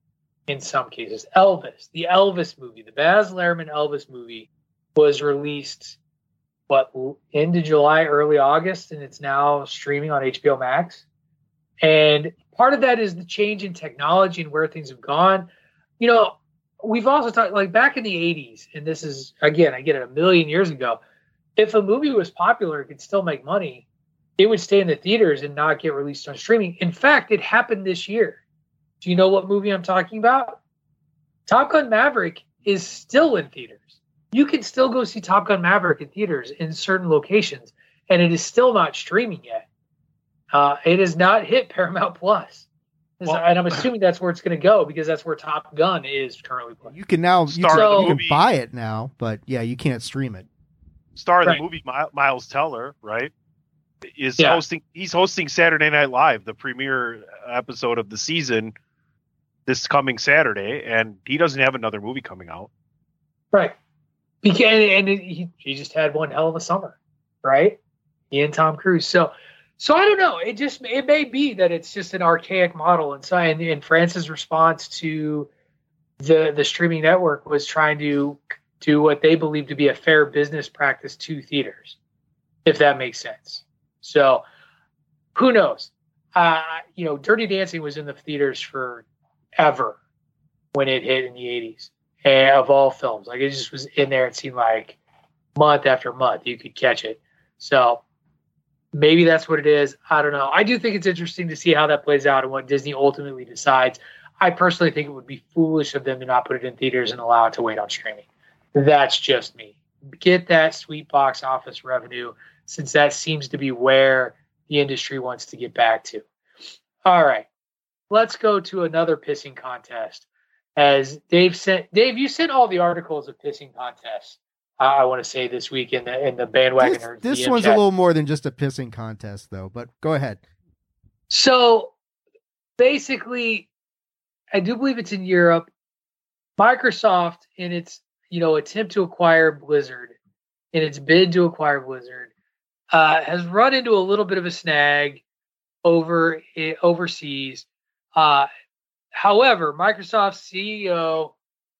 in some cases. Elvis, the Elvis movie, the Baz Luhrmann Elvis movie was released what into July, early August, and it's now streaming on HBO Max. And part of that is the change in technology and where things have gone. You know, we've also talked like back in the 80s, and this is again, I get it a million years ago. If a movie was popular, it could still make money. It would stay in the theaters and not get released on streaming. In fact, it happened this year. Do you know what movie I'm talking about? Top Gun Maverick is still in theaters you can still go see Top Gun Maverick in theaters in certain locations, and it is still not streaming yet. Uh, it has not hit Paramount Plus. Well, and I'm assuming that's where it's going to go because that's where Top Gun is currently. Playing. You can now you, can, you can buy it now, but yeah, you can't stream it. Star of right. the movie, Miles Teller, right, is yeah. hosting. He's hosting Saturday Night Live, the premiere episode of the season, this coming Saturday, and he doesn't have another movie coming out. Right. Because, and he, he just had one hell of a summer, right? He and Tom Cruise. So, so I don't know. It just it may be that it's just an archaic model, and so and, and France's response to the the streaming network was trying to do what they believe to be a fair business practice to theaters, if that makes sense. So, who knows? Uh, you know, Dirty Dancing was in the theaters for ever when it hit in the '80s of all films. Like it just was in there. It seemed like month after month you could catch it. So maybe that's what it is. I don't know. I do think it's interesting to see how that plays out and what Disney ultimately decides. I personally think it would be foolish of them to not put it in theaters and allow it to wait on streaming. That's just me. Get that sweet box office revenue since that seems to be where the industry wants to get back to. All right. Let's go to another pissing contest as Dave sent Dave, you sent all the articles of pissing contests. I want to say this week in the in the bandwagon. This, this one's chat. a little more than just a pissing contest, though. But go ahead. So basically, I do believe it's in Europe. Microsoft, in its you know attempt to acquire Blizzard, in its bid to acquire Blizzard, uh, has run into a little bit of a snag over overseas. Uh, However, Microsoft CEO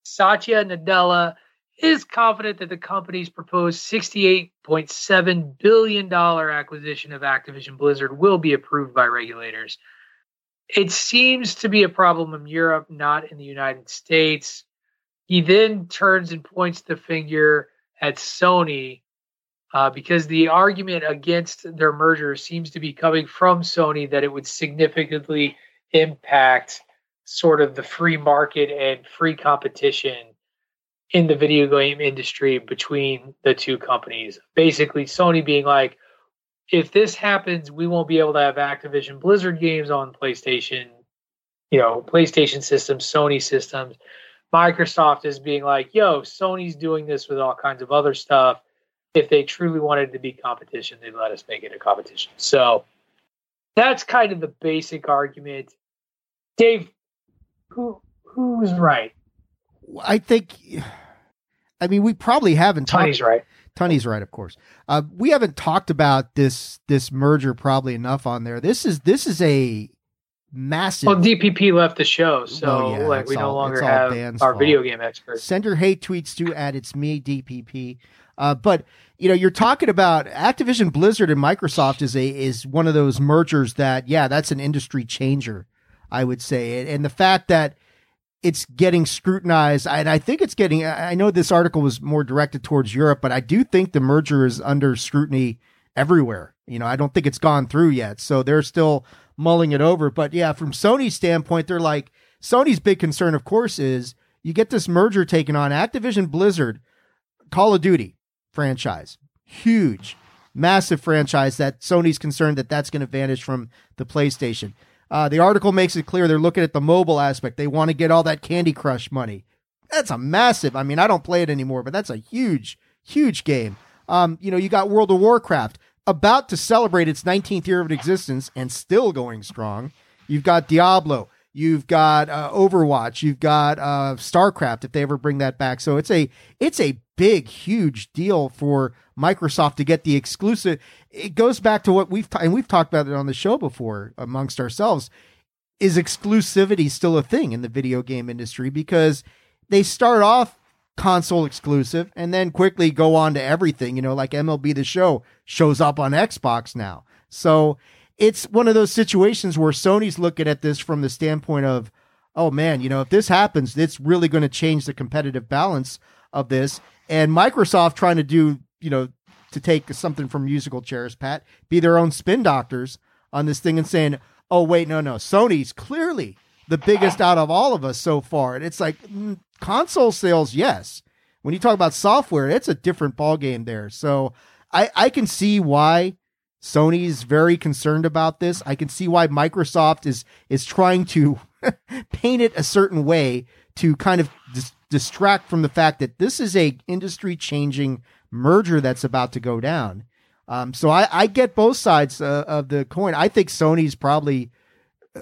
Satya Nadella is confident that the company's proposed $68.7 billion acquisition of Activision Blizzard will be approved by regulators. It seems to be a problem in Europe, not in the United States. He then turns and points the finger at Sony uh, because the argument against their merger seems to be coming from Sony that it would significantly impact sort of the free market and free competition in the video game industry between the two companies. Basically, Sony being like, if this happens, we won't be able to have Activision Blizzard games on PlayStation, you know, PlayStation systems, Sony systems. Microsoft is being like, yo, Sony's doing this with all kinds of other stuff. If they truly wanted to be competition, they'd let us make it a competition. So that's kind of the basic argument. Dave, who who's right? I think. I mean, we probably haven't. Tunney's right. Tunney's right, of course. Uh, we haven't talked about this this merger probably enough on there. This is this is a massive. Well, DPP left the show, so Well, yeah, like we no longer have Dan's our fault. video game experts. Send your hate tweets to at it's me DPP. Uh, but you know, you're talking about Activision Blizzard and Microsoft is a is one of those mergers that yeah, that's an industry changer, I would say, and, and the fact that it's getting scrutinized, and I think it's getting. I know this article was more directed towards Europe, but I do think the merger is under scrutiny everywhere. You know, I don't think it's gone through yet, so they're still mulling it over. But yeah, from Sony's standpoint, they're like Sony's big concern, of course, is you get this merger taken on Activision Blizzard, Call of Duty franchise, huge, massive franchise that Sony's concerned that that's going to vanish from the PlayStation. Uh, the article makes it clear they're looking at the mobile aspect. They want to get all that Candy Crush money. That's a massive. I mean, I don't play it anymore, but that's a huge, huge game. Um, you know, you got World of Warcraft about to celebrate its 19th year of existence and still going strong. You've got Diablo. You've got uh, Overwatch. You've got uh, StarCraft if they ever bring that back. So it's a it's a big, huge deal for Microsoft to get the exclusive. It goes back to what we've ta- and we've talked about it on the show before amongst ourselves. Is exclusivity still a thing in the video game industry? Because they start off console exclusive and then quickly go on to everything. You know, like MLB The Show shows up on Xbox now. So it's one of those situations where Sony's looking at this from the standpoint of, oh man, you know, if this happens, it's really going to change the competitive balance of this. And Microsoft trying to do, you know, to take something from musical chairs, Pat, be their own spin doctors on this thing and saying, oh, wait, no, no, Sony's clearly the biggest out of all of us so far. And it's like mm, console sales, yes. When you talk about software, it's a different ballgame there. So I, I can see why Sony's very concerned about this. I can see why Microsoft is is trying to paint it a certain way to kind of dis- distract from the fact that this is a industry changing merger that's about to go down. Um, so I, I get both sides uh, of the coin. I think Sony's probably.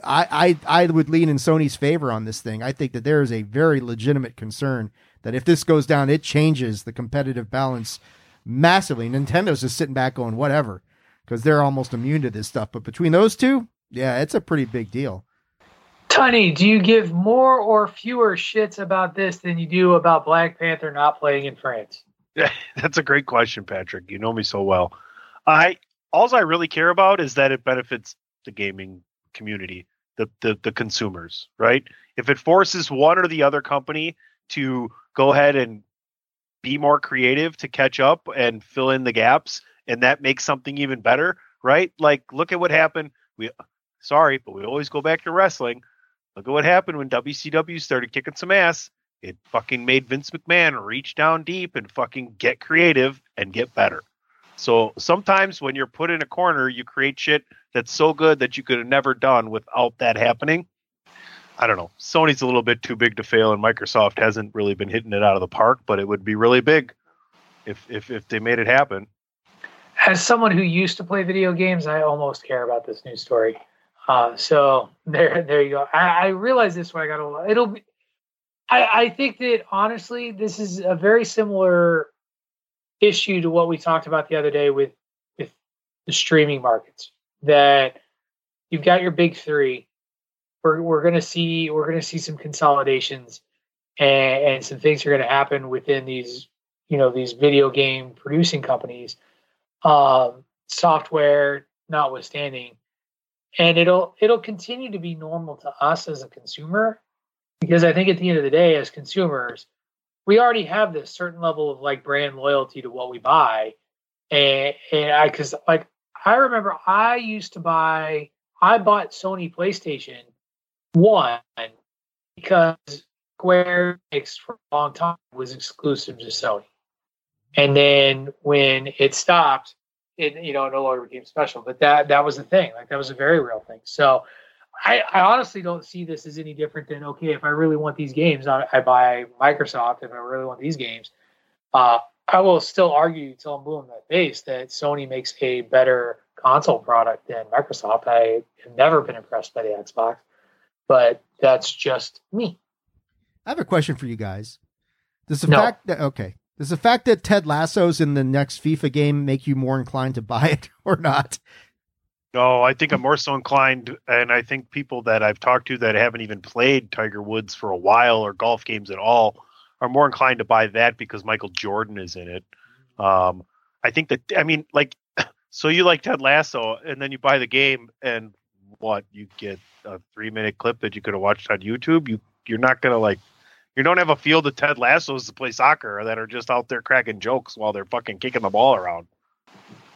I, I I would lean in Sony's favor on this thing. I think that there is a very legitimate concern that if this goes down, it changes the competitive balance massively. Nintendo's just sitting back going whatever because they're almost immune to this stuff. But between those two, yeah, it's a pretty big deal. Tunney, do you give more or fewer shits about this than you do about Black Panther not playing in France? Yeah, That's a great question, Patrick. You know me so well. I all I really care about is that it benefits the gaming community, the, the the consumers, right? If it forces one or the other company to go ahead and be more creative to catch up and fill in the gaps, and that makes something even better, right? Like look at what happened. We sorry, but we always go back to wrestling. Look at what happened when WCW started kicking some ass. It fucking made Vince McMahon reach down deep and fucking get creative and get better. So sometimes when you're put in a corner, you create shit that's so good that you could have never done without that happening. I don't know. Sony's a little bit too big to fail, and Microsoft hasn't really been hitting it out of the park, but it would be really big if if, if they made it happen. As someone who used to play video games, I almost care about this news story. Uh, so there, there you go. I, I realize this when I got a. It'll be. I, I think that honestly, this is a very similar issue to what we talked about the other day with with the streaming markets. That you've got your big three. We're we're gonna see we're gonna see some consolidations, and, and some things are gonna happen within these you know these video game producing companies, um, software notwithstanding, and it'll it'll continue to be normal to us as a consumer because I think at the end of the day, as consumers, we already have this certain level of like brand loyalty to what we buy, and and I because like I remember I used to buy I bought Sony PlayStation one because Square for a long time was exclusive to Sony, and then when it stopped, it you know no longer became special. But that that was the thing, like that was a very real thing. So. I, I honestly don't see this as any different than okay if I really want these games I, I buy Microsoft if I really want these games uh, I will still argue till I'm blue in face that Sony makes a better console product than Microsoft I have never been impressed by the Xbox but that's just me I have a question for you guys. Does the No. fact that okay, does the fact that Ted Lasso's in the next FIFA game make you more inclined to buy it or not? No, I think I'm more so inclined, and I think people that I've talked to that haven't even played Tiger Woods for a while or golf games at all are more inclined to buy that because Michael Jordan is in it. Um, I think that I mean, like, so you like Ted Lasso, and then you buy the game, and what you get a three minute clip that you could have watched on YouTube. You you're not gonna like. You don't have a field of Ted Lassos to play soccer that are just out there cracking jokes while they're fucking kicking the ball around.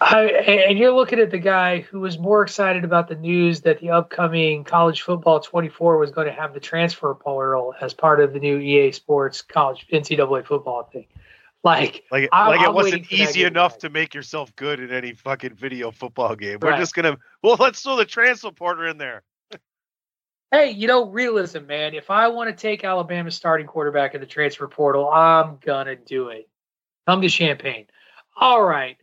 I, and you're looking at the guy who was more excited about the news that the upcoming college football 24 was going to have the transfer portal as part of the new EA Sports college NCAA football thing. Like, Like, I'm- like I'm it wasn't easy enough to make yourself good in any fucking video football game. We're just gonna well, let's throw the transfer porter in there. Hey, you know, realism, man. If I want to take Alabama's starting quarterback in the transfer portal, I'm gonna do it. Come to Champaign. All right,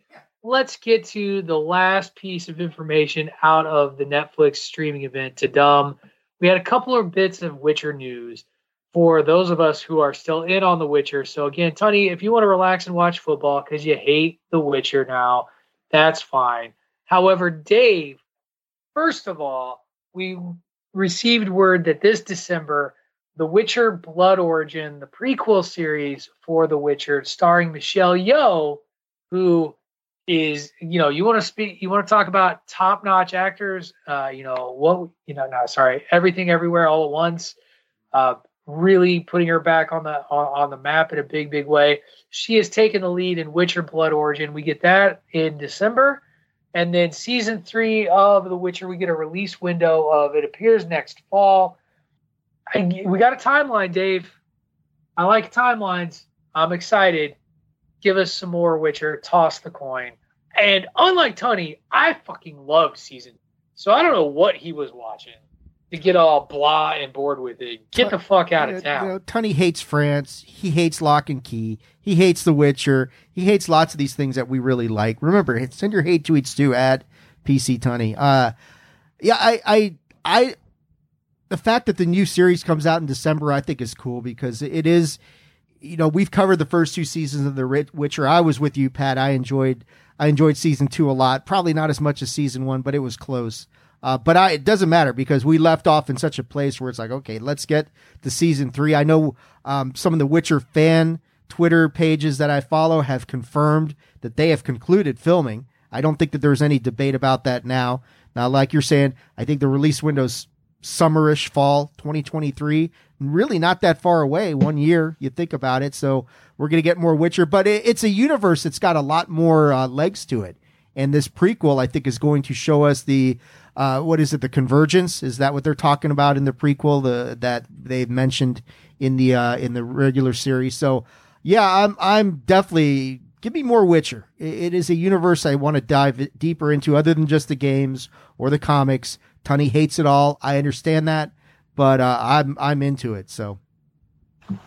let's get to the last piece of information out of the Netflix streaming event Tudum. We had a couple of bits of Witcher news for those of us who are still in on The Witcher. So again, Tony, if you want to relax and watch football because you hate The Witcher now, that's fine. However, Dave, first of all, we received word that this December, The Witcher Blood Origin, the prequel series for The Witcher, starring Michelle Yeoh, who is, you know, you want to speak, you want to talk about top notch actors, uh, you know, what, you know, no, sorry, everything everywhere all at once, uh, really putting her back on the on, on the map in a big, big way. She has taken the lead in Witcher Blood Origin. We get that in December. And then season three of The Witcher, we get a release window of it appears next fall. I, we got a timeline, Dave. I like timelines. I'm excited. Give us some more Witcher. Toss the coin. And unlike Tony, I fucking loved season. So I don't know what he was watching to get all blah and bored with it. Get the fuck out of You town. know, Tunney hates France. He hates Locke and Key. He hates The Witcher. He hates lots of these things that we really like. Remember, send your hate tweets to at PC Tunney. Uh, yeah, I, I, I, the fact that the new series comes out in December, I think is cool because it is, you know, we've covered the first two seasons of The Witcher. I was with you, Pat. I enjoyed, I enjoyed season two a lot. Probably not as much as season one, but it was close. Uh, but I, it doesn't matter because we left off in such a place where it's like, okay, let's get to season three. I know um, some of the Witcher fan Twitter pages that I follow have confirmed that they have concluded filming. I don't think that there's any debate about that now. Now, like you're saying, I think the release window's summerish fall 2023 really not that far away one year you think about it so we're going to get more witcher but it, it's a universe that's got a lot more uh, legs to it and this prequel i think is going to show us the uh, what is it the convergence is that what they're talking about in the prequel the that they've mentioned in the uh, in the regular series so yeah i'm i'm definitely give me more witcher it, is a universe i want to dive deeper into other than just the games or the comics Tunney hates it all. I understand that, but uh, I'm I'm into it. So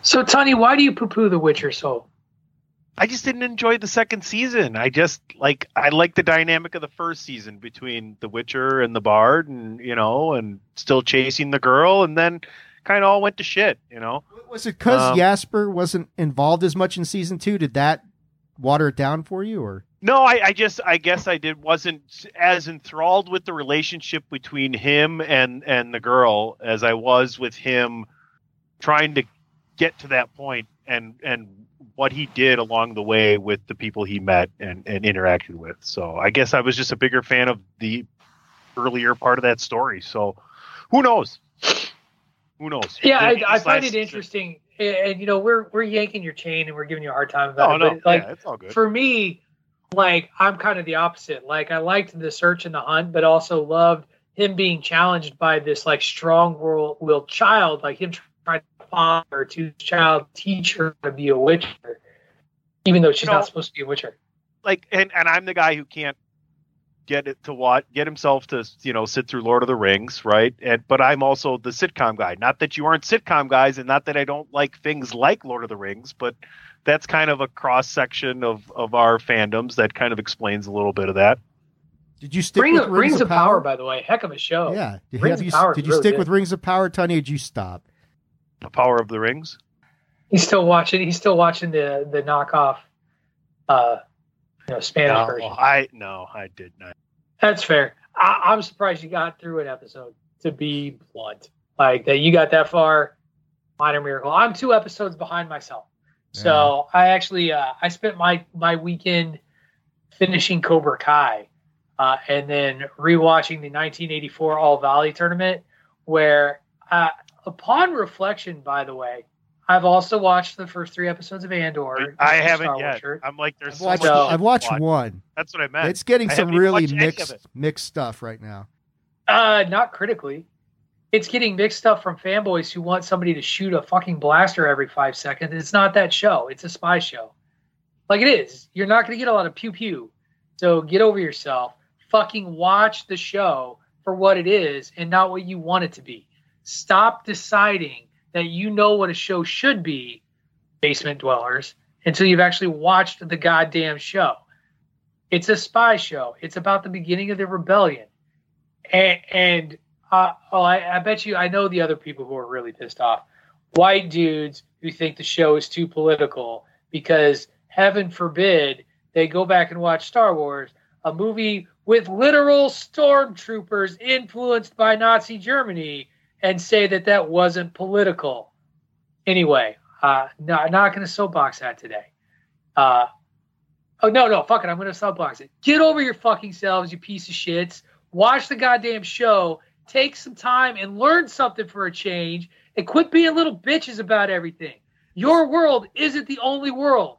So, Tony, why do you poo poo The Witcher so? I just didn't enjoy the second season. I just like I like the dynamic of the first season between the Witcher and the Bard, and you know, and still chasing the girl, and then kind of all went to shit. You know, was it because Um, Jaskier wasn't involved as much in season two? Did that water it down for you, or No, I, I just I guess I did wasn't as enthralled with the relationship between him and and the girl as I was with him trying to get to that point and and what he did along the way with the people he met and, and interacted with. So I guess I was just a bigger fan of the earlier part of that story. So who knows? Who knows? Yeah, I, I find it interesting, and, and, you know, we're we're yanking your chain and we're giving you a hard time about Oh it. no, but, like yeah, it's all good. for me, like I'm kind of the opposite. Like I liked the search and the hunt, but also loved him being challenged by this like strong-willed child, like him trying to father to his child, teach her to be a witcher, even though she's You know, not supposed to be a witcher. like and and I'm the guy who can't get it to watch, get himself to you know sit through Lord of the Rings, right? And but I'm also the sitcom guy. Not that you aren't sitcom guys, and not that I don't like things like Lord of the Rings, but that's kind of a cross section of of our fandoms that kind of explains a little bit of that. did you stick Ring with of, Rings, Rings of Power? by the way, heck of a show. yeah, did, Rings have of you, Power did you really stick good. with Rings of Power, Tony? or did you stop? The Power of the Rings. He's still watching. He's still watching the the knockoff, uh, you know, Spanish no, version. I no, I did not. That's fair. I, I'm surprised you got through an episode. To be blunt, like that, you got that far. Minor miracle. I'm two episodes behind myself. So I actually uh, I spent my my weekend finishing Cobra Kai, uh, and then rewatching the 1984 All Valley tournament. Where, uh, upon reflection, by the way, I've also watched the first three episodes of Andor. I haven't yet. shirt. I'm like, there's I've so watched, much I've watched watch. one. That's what I meant. It's getting I some really watched any of mixed mixed stuff right now. Uh, not critically. It's getting mixed stuff from fanboys who want somebody to shoot a fucking blaster every five seconds. It's not that show. It's a spy show. Like it is. You're not going to get a lot of pew pew. So get over yourself. Fucking watch the show for what it is and not what you want it to be. Stop deciding that you know what a show should be, basement dwellers, until you've actually watched the goddamn show. It's a spy show. It's about the beginning of the rebellion. And, and uh, oh, I, I bet you I know the other people who are really pissed off. White dudes who think the show is too political because heaven forbid they go back and watch Star Wars, a movie with literal stormtroopers influenced by Nazi Germany, and say that that wasn't political. Anyway, uh, no, not going to soapbox that today. Uh, oh no, no, fuck it, I'm going to soapbox it. Get over your fucking selves, you piece of shits. Watch the goddamn show. Take some time and learn something for a change, and quit being little bitches about everything. Your world isn't the only world.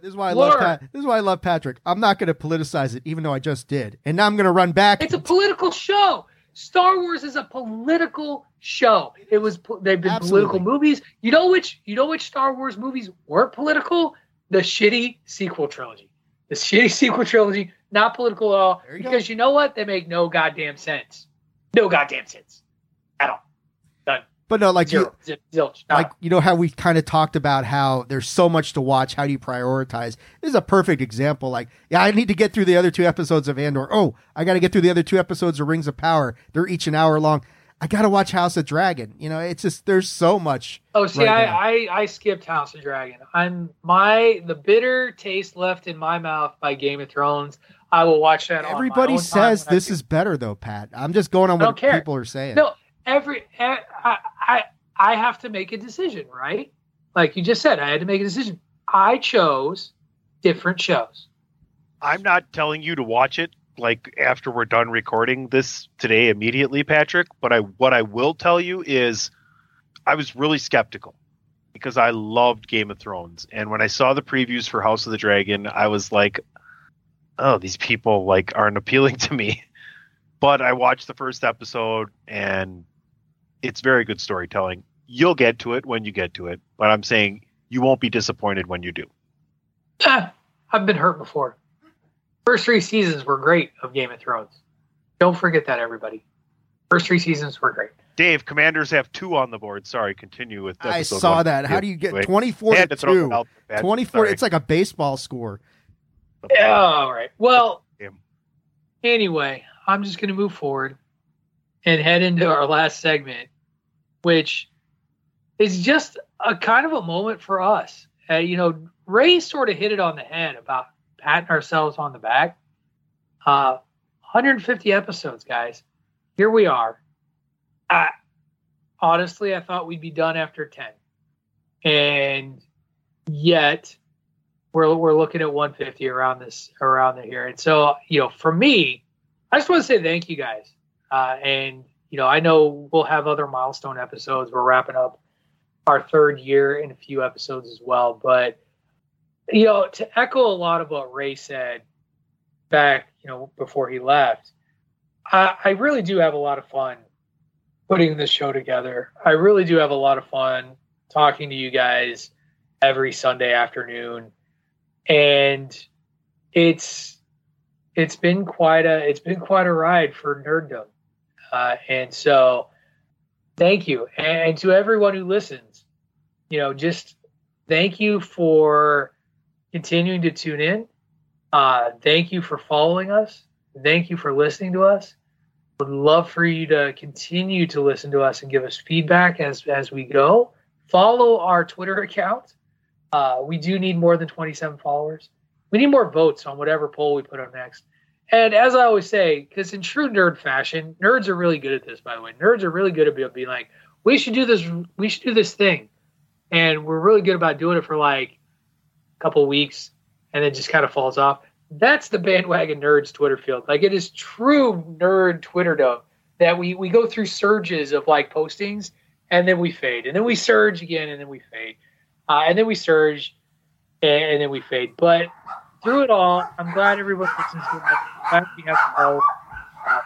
This is why I love Pat. This is why I love Patrick. I'm not going to politicize it, even though I just did, and now I'm going to run back. It's a political show. Star Wars is a political show. It was they've been Absolutely. political movies. You know which you know which Star Wars movies weren't political? The shitty sequel trilogy. The shitty sequel trilogy, not political at all. You go. because you know what? They make no goddamn sense. No goddamn sense. At all. But no, like you, Zero. Zilch. Nada. like you know how we kind of talked about how there's so much to watch. How do you prioritize? This is a perfect example. Like, yeah, I need to get through the other two episodes of Andor. Oh, I got to get through the other two episodes of Rings of Power. They're each an hour long. I got to watch House of Dragon. You know, it's just there's so much. Oh, see, right. I, I I skipped House of Dragon. I'm my the bitter taste left in my mouth by Game of Thrones. I will watch that. on my Everybody says this is better though, Pat. I'm just going on what care. people are saying. no every I, I I have to make a decision, right? Like you just said, I had to make a decision. I chose different shows. I'm not telling you to watch it like after we're done recording this today immediately, Patrick. But I what I will tell you is I was really skeptical because I loved Game of Thrones, and when I saw the previews for House of the Dragon, I was like, "Oh, these people like aren't appealing to me." But I watched the first episode, and it's very good storytelling. You'll get to it when you get to it, but I'm saying you won't be disappointed when you do. Ah, I've been hurt before. First three seasons were great of Game of Thrones. Don't forget that, everybody. First three seasons were great. Dave, Commanders have two on the board. Sorry, continue with. I saw one. that. How do you get 24 to to two? it out there, Pat. 24. Sorry. It's like a baseball score. Yeah, all right. Well, Damn. anyway, I'm just going to move forward and head into our last segment, which is just a kind of a moment for us. Uh, you know, Rey sort of hit it on the head about patting ourselves on the back. Uh, 150 episodes, guys. Here we are. I, honestly, I thought we'd be done after 10. And yet, we're we're looking at 150 around this around here. And so, you know, for me, I just want to say thank you guys. Uh, and you know, I know we'll have other milestone episodes. We're wrapping up our third year in a few episodes as well. But you know, to echo a lot of what Rey said back, you know, before he left, I, I really do have a lot of fun putting this show together. I really do have a lot of fun talking to you guys every Sunday afternoon and it's it's been quite a it's been quite a ride for nerddom uh, and so thank you and, to everyone who listens you know just thank you for continuing to tune in uh, thank you for following us thank you for listening to us would love for you to continue to listen to us and give us feedback as as we go follow our Twitter account. Uh, we do need more than 27 followers. We need more votes on whatever poll we put up next. And as I always say, because in true nerd fashion, nerds are really good at this. By the way, nerds are really good at being like, we should do this. We should do this thing, and we're really good about doing it for like a couple weeks, and then just kind of falls off. That's the bandwagon nerds Twitter field. Like it is true nerd Twitter though that we we go through surges of like postings, and then we fade, and then we surge again, and then we fade, uh, and then we surge, and, and then we fade. But through it all, I'm glad everyone listens to it. Glad we have help. Uh,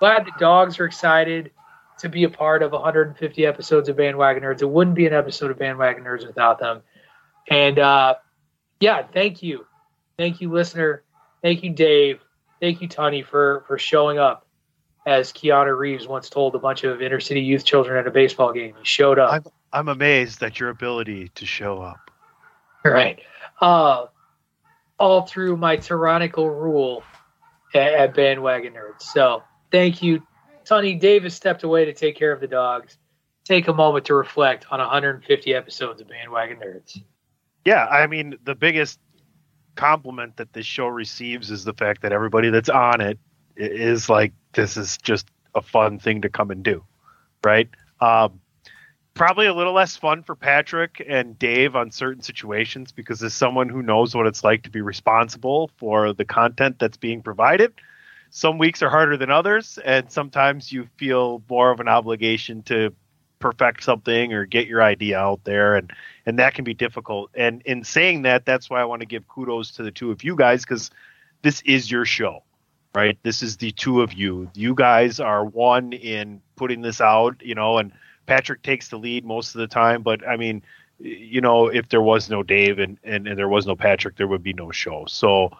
glad the dogs are excited to be a part of 150 episodes of Bandwagon Nerds. It wouldn't be an episode of Bandwagon Nerds without them. And uh, yeah, thank you, thank you, listener. Thank you, Dave. Thank you, Tony, for for showing up. As Keanu Reeves once told a bunch of inner city youth children at a baseball game, he showed up. I'm, I'm amazed at your ability to show up. Right. Uh, all through my tyrannical rule at, at Bandwagon Nerds. So thank you, Tony. Davis stepped away to take care of the dogs. Take a moment to reflect on 150 episodes of Bandwagon Nerds. Yeah, I mean, the biggest compliment that this show receives is the fact that everybody that's on it is like, this is just a fun thing to come and do, right? Um, probably a little less fun for Patrick and Dave on certain situations because as someone who knows what it's like to be responsible for the content that's being provided, some weeks are harder than others, and sometimes you feel more of an obligation to perfect something or get your idea out there and and that can be difficult. And in saying that, that's why I want to give kudos to the two of you guys because this is your show. Right? This is the two of you. You guys are one in putting this out, you know, and Patrick takes the lead most of the time, but I mean, you know, if there was no Dave and, and, and there was no Patrick, there would be no show. So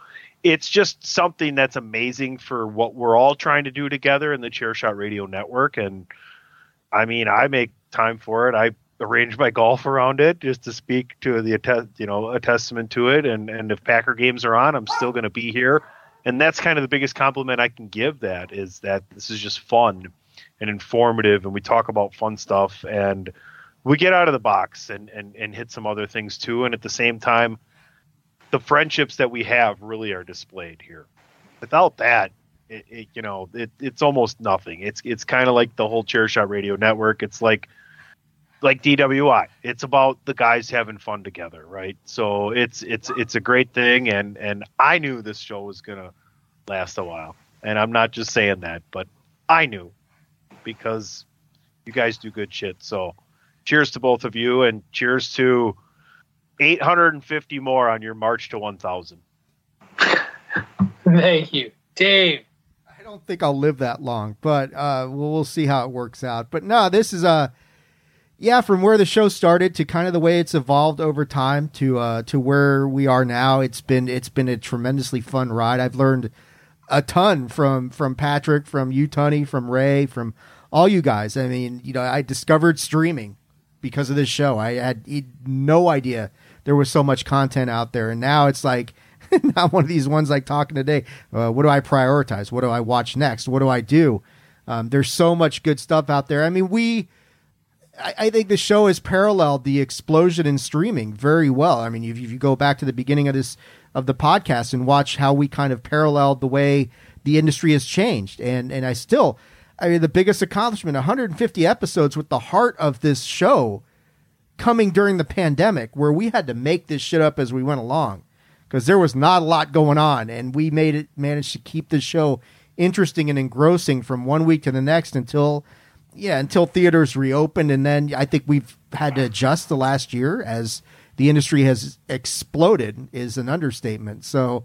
it's just something that's amazing for what we're all trying to do together in the Chairshot Radio Network. And I mean, I make time for it. I arrange my golf around it just to speak to the you know a testament to it. And and if Packer games are on, I'm still going to be here. And that's kind of the biggest compliment I can give. That is that this is just fun and informative, and we talk about fun stuff, and we get out of the box and and and hit some other things too. And at the same time, the friendships that we have really are displayed here. Without that, it, it, you know, it, it's almost nothing. It's it's kind of like the whole Chairshot Radio Network. It's like like DWI. It's about the guys having fun together, right? So it's it's it's a great thing, and and I knew this show was gonna last a while, and I'm not just saying that, but I knew because you guys do good shit. So cheers to both of you, and cheers to 850 more on your march to 1,000. Thank you, Dave. I don't think I'll live that long, but uh, we'll, we'll see how it works out. But no, this is a. Uh, yeah, from where the show started to kind of the way it's evolved over time to uh, to where we are now, it's been it's been a tremendously fun ride. I've learned a ton from from Patrick, from you, Tony, from Rey, from all you guys. I mean, you know, I discovered streaming because of this show. I had no idea there was so much content out there, and now it's like not one of these ones like talking today. Uh, what do I prioritize? What do I watch next? What do I do? Um, there's so much good stuff out there. I mean, we I, think the show has paralleled the explosion in streaming very well. I mean, if you go back to the beginning of this of the podcast and watch how we kind of paralleled the way the industry has changed, and and I still, I mean, the biggest accomplishment, 150 episodes with the heart of this show coming during the pandemic, where we had to make this shit up as we went along because there was not a lot going on, and we made it managed to keep the show interesting and engrossing from one week to the next until yeah, until theaters reopened, and then I think we've had to adjust the last year as the industry has exploded is an understatement. So,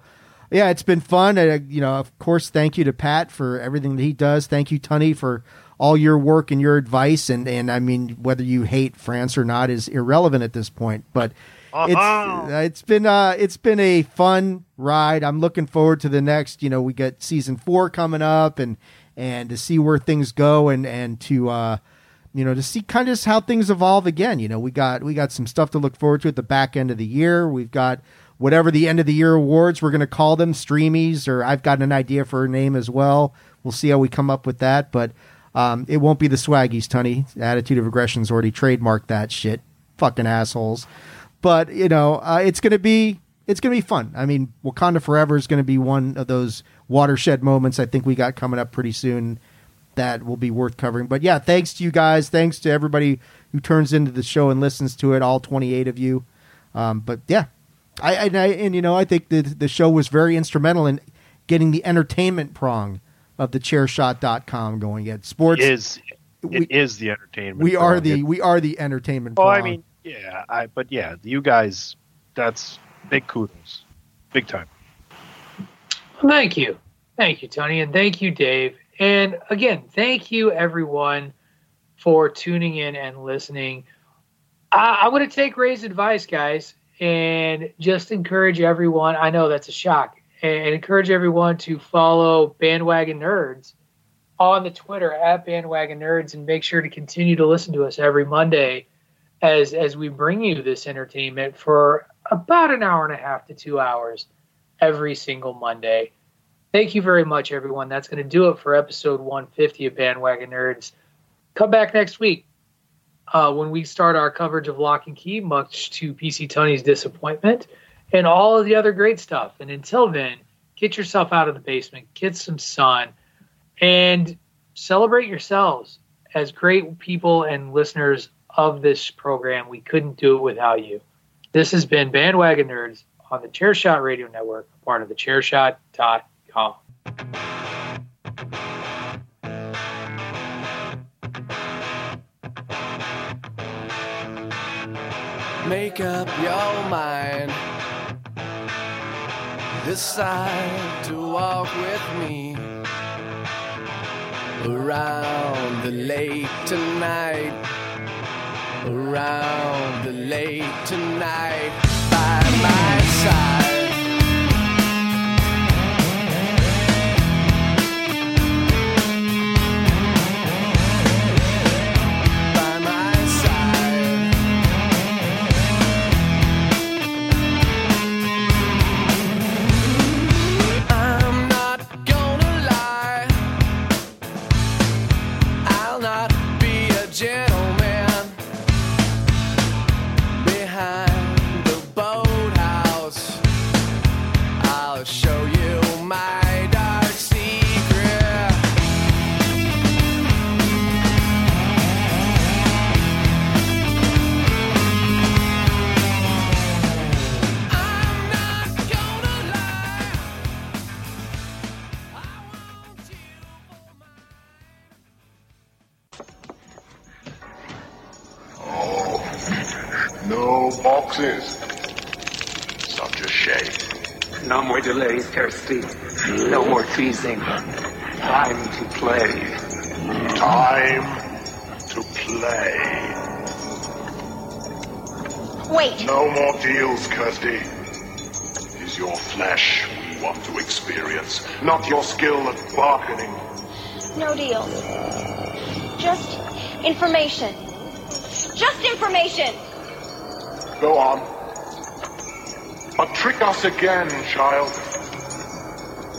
yeah, it's been fun. Uh, you know, of course, thank you to Pat for everything that he does. Thank you, Tony, for all your work and your advice. And and I mean, whether you hate France or not is irrelevant at this point. But uh-huh. it's uh, it's been uh it's been a fun ride. I'm looking forward to the next. You know, we got season four coming up, and and to see where things go and and to uh, you know to see kind of just how things evolve again. You know, we got we got some stuff to look forward to at the back end of the year. We've got whatever the end of the year awards we're going to call them streamies or I've got an idea for a name as well. We'll see how we come up with that, but Um, it won't be the swaggies, Tony. Attitude of aggression's already trademarked that shit. Fucking assholes. But you know, uh, it's gonna be it's gonna be fun. I mean, Wakanda Forever is gonna be one of those watershed moments. I think we got coming up pretty soon that will be worth covering. But yeah, thanks to you guys. Thanks to everybody who turns into the show and listens to it. All twenty eight of you. Um, but yeah, I, I and you know I think the the show was very instrumental in getting the entertainment prong of the chairshot.com going yet sports it is it we, is the entertainment we are the we are the entertainment well prong. i mean yeah i but yeah you guys that's big kudos big time thank you thank you tony and thank you dave and again thank you everyone for tuning in and listening I, i'm going to take rey's advice guys and just encourage everyone i know that's a shock and encourage everyone to follow Bandwagon Nerds on the Twitter at Bandwagon Nerds and make sure to continue to listen to us every Monday as as we bring you this entertainment for about an hour and a half to two hours every single Monday. Thank you very much, everyone. That's going to do it for episode 150 of Bandwagon Nerds. Come back next week uh, when we start our coverage of Locke and Key, much to PC Tunney's disappointment and all of the other great stuff. And until then, get yourself out of the basement, get some sun, and celebrate yourselves as great people and listeners of this program. We couldn't do it without you. This has been Bandwagon Nerds on the Chairshot Radio Network, part of the chairshot.com. Make up your mind. Decide to walk with me around the lake tonight, around the lake tonight. By my not your skill at bargaining. No deal. Just information. Just information. Go on. But trick us again, child.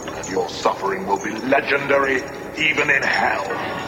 And Your suffering will be legendary even in hell.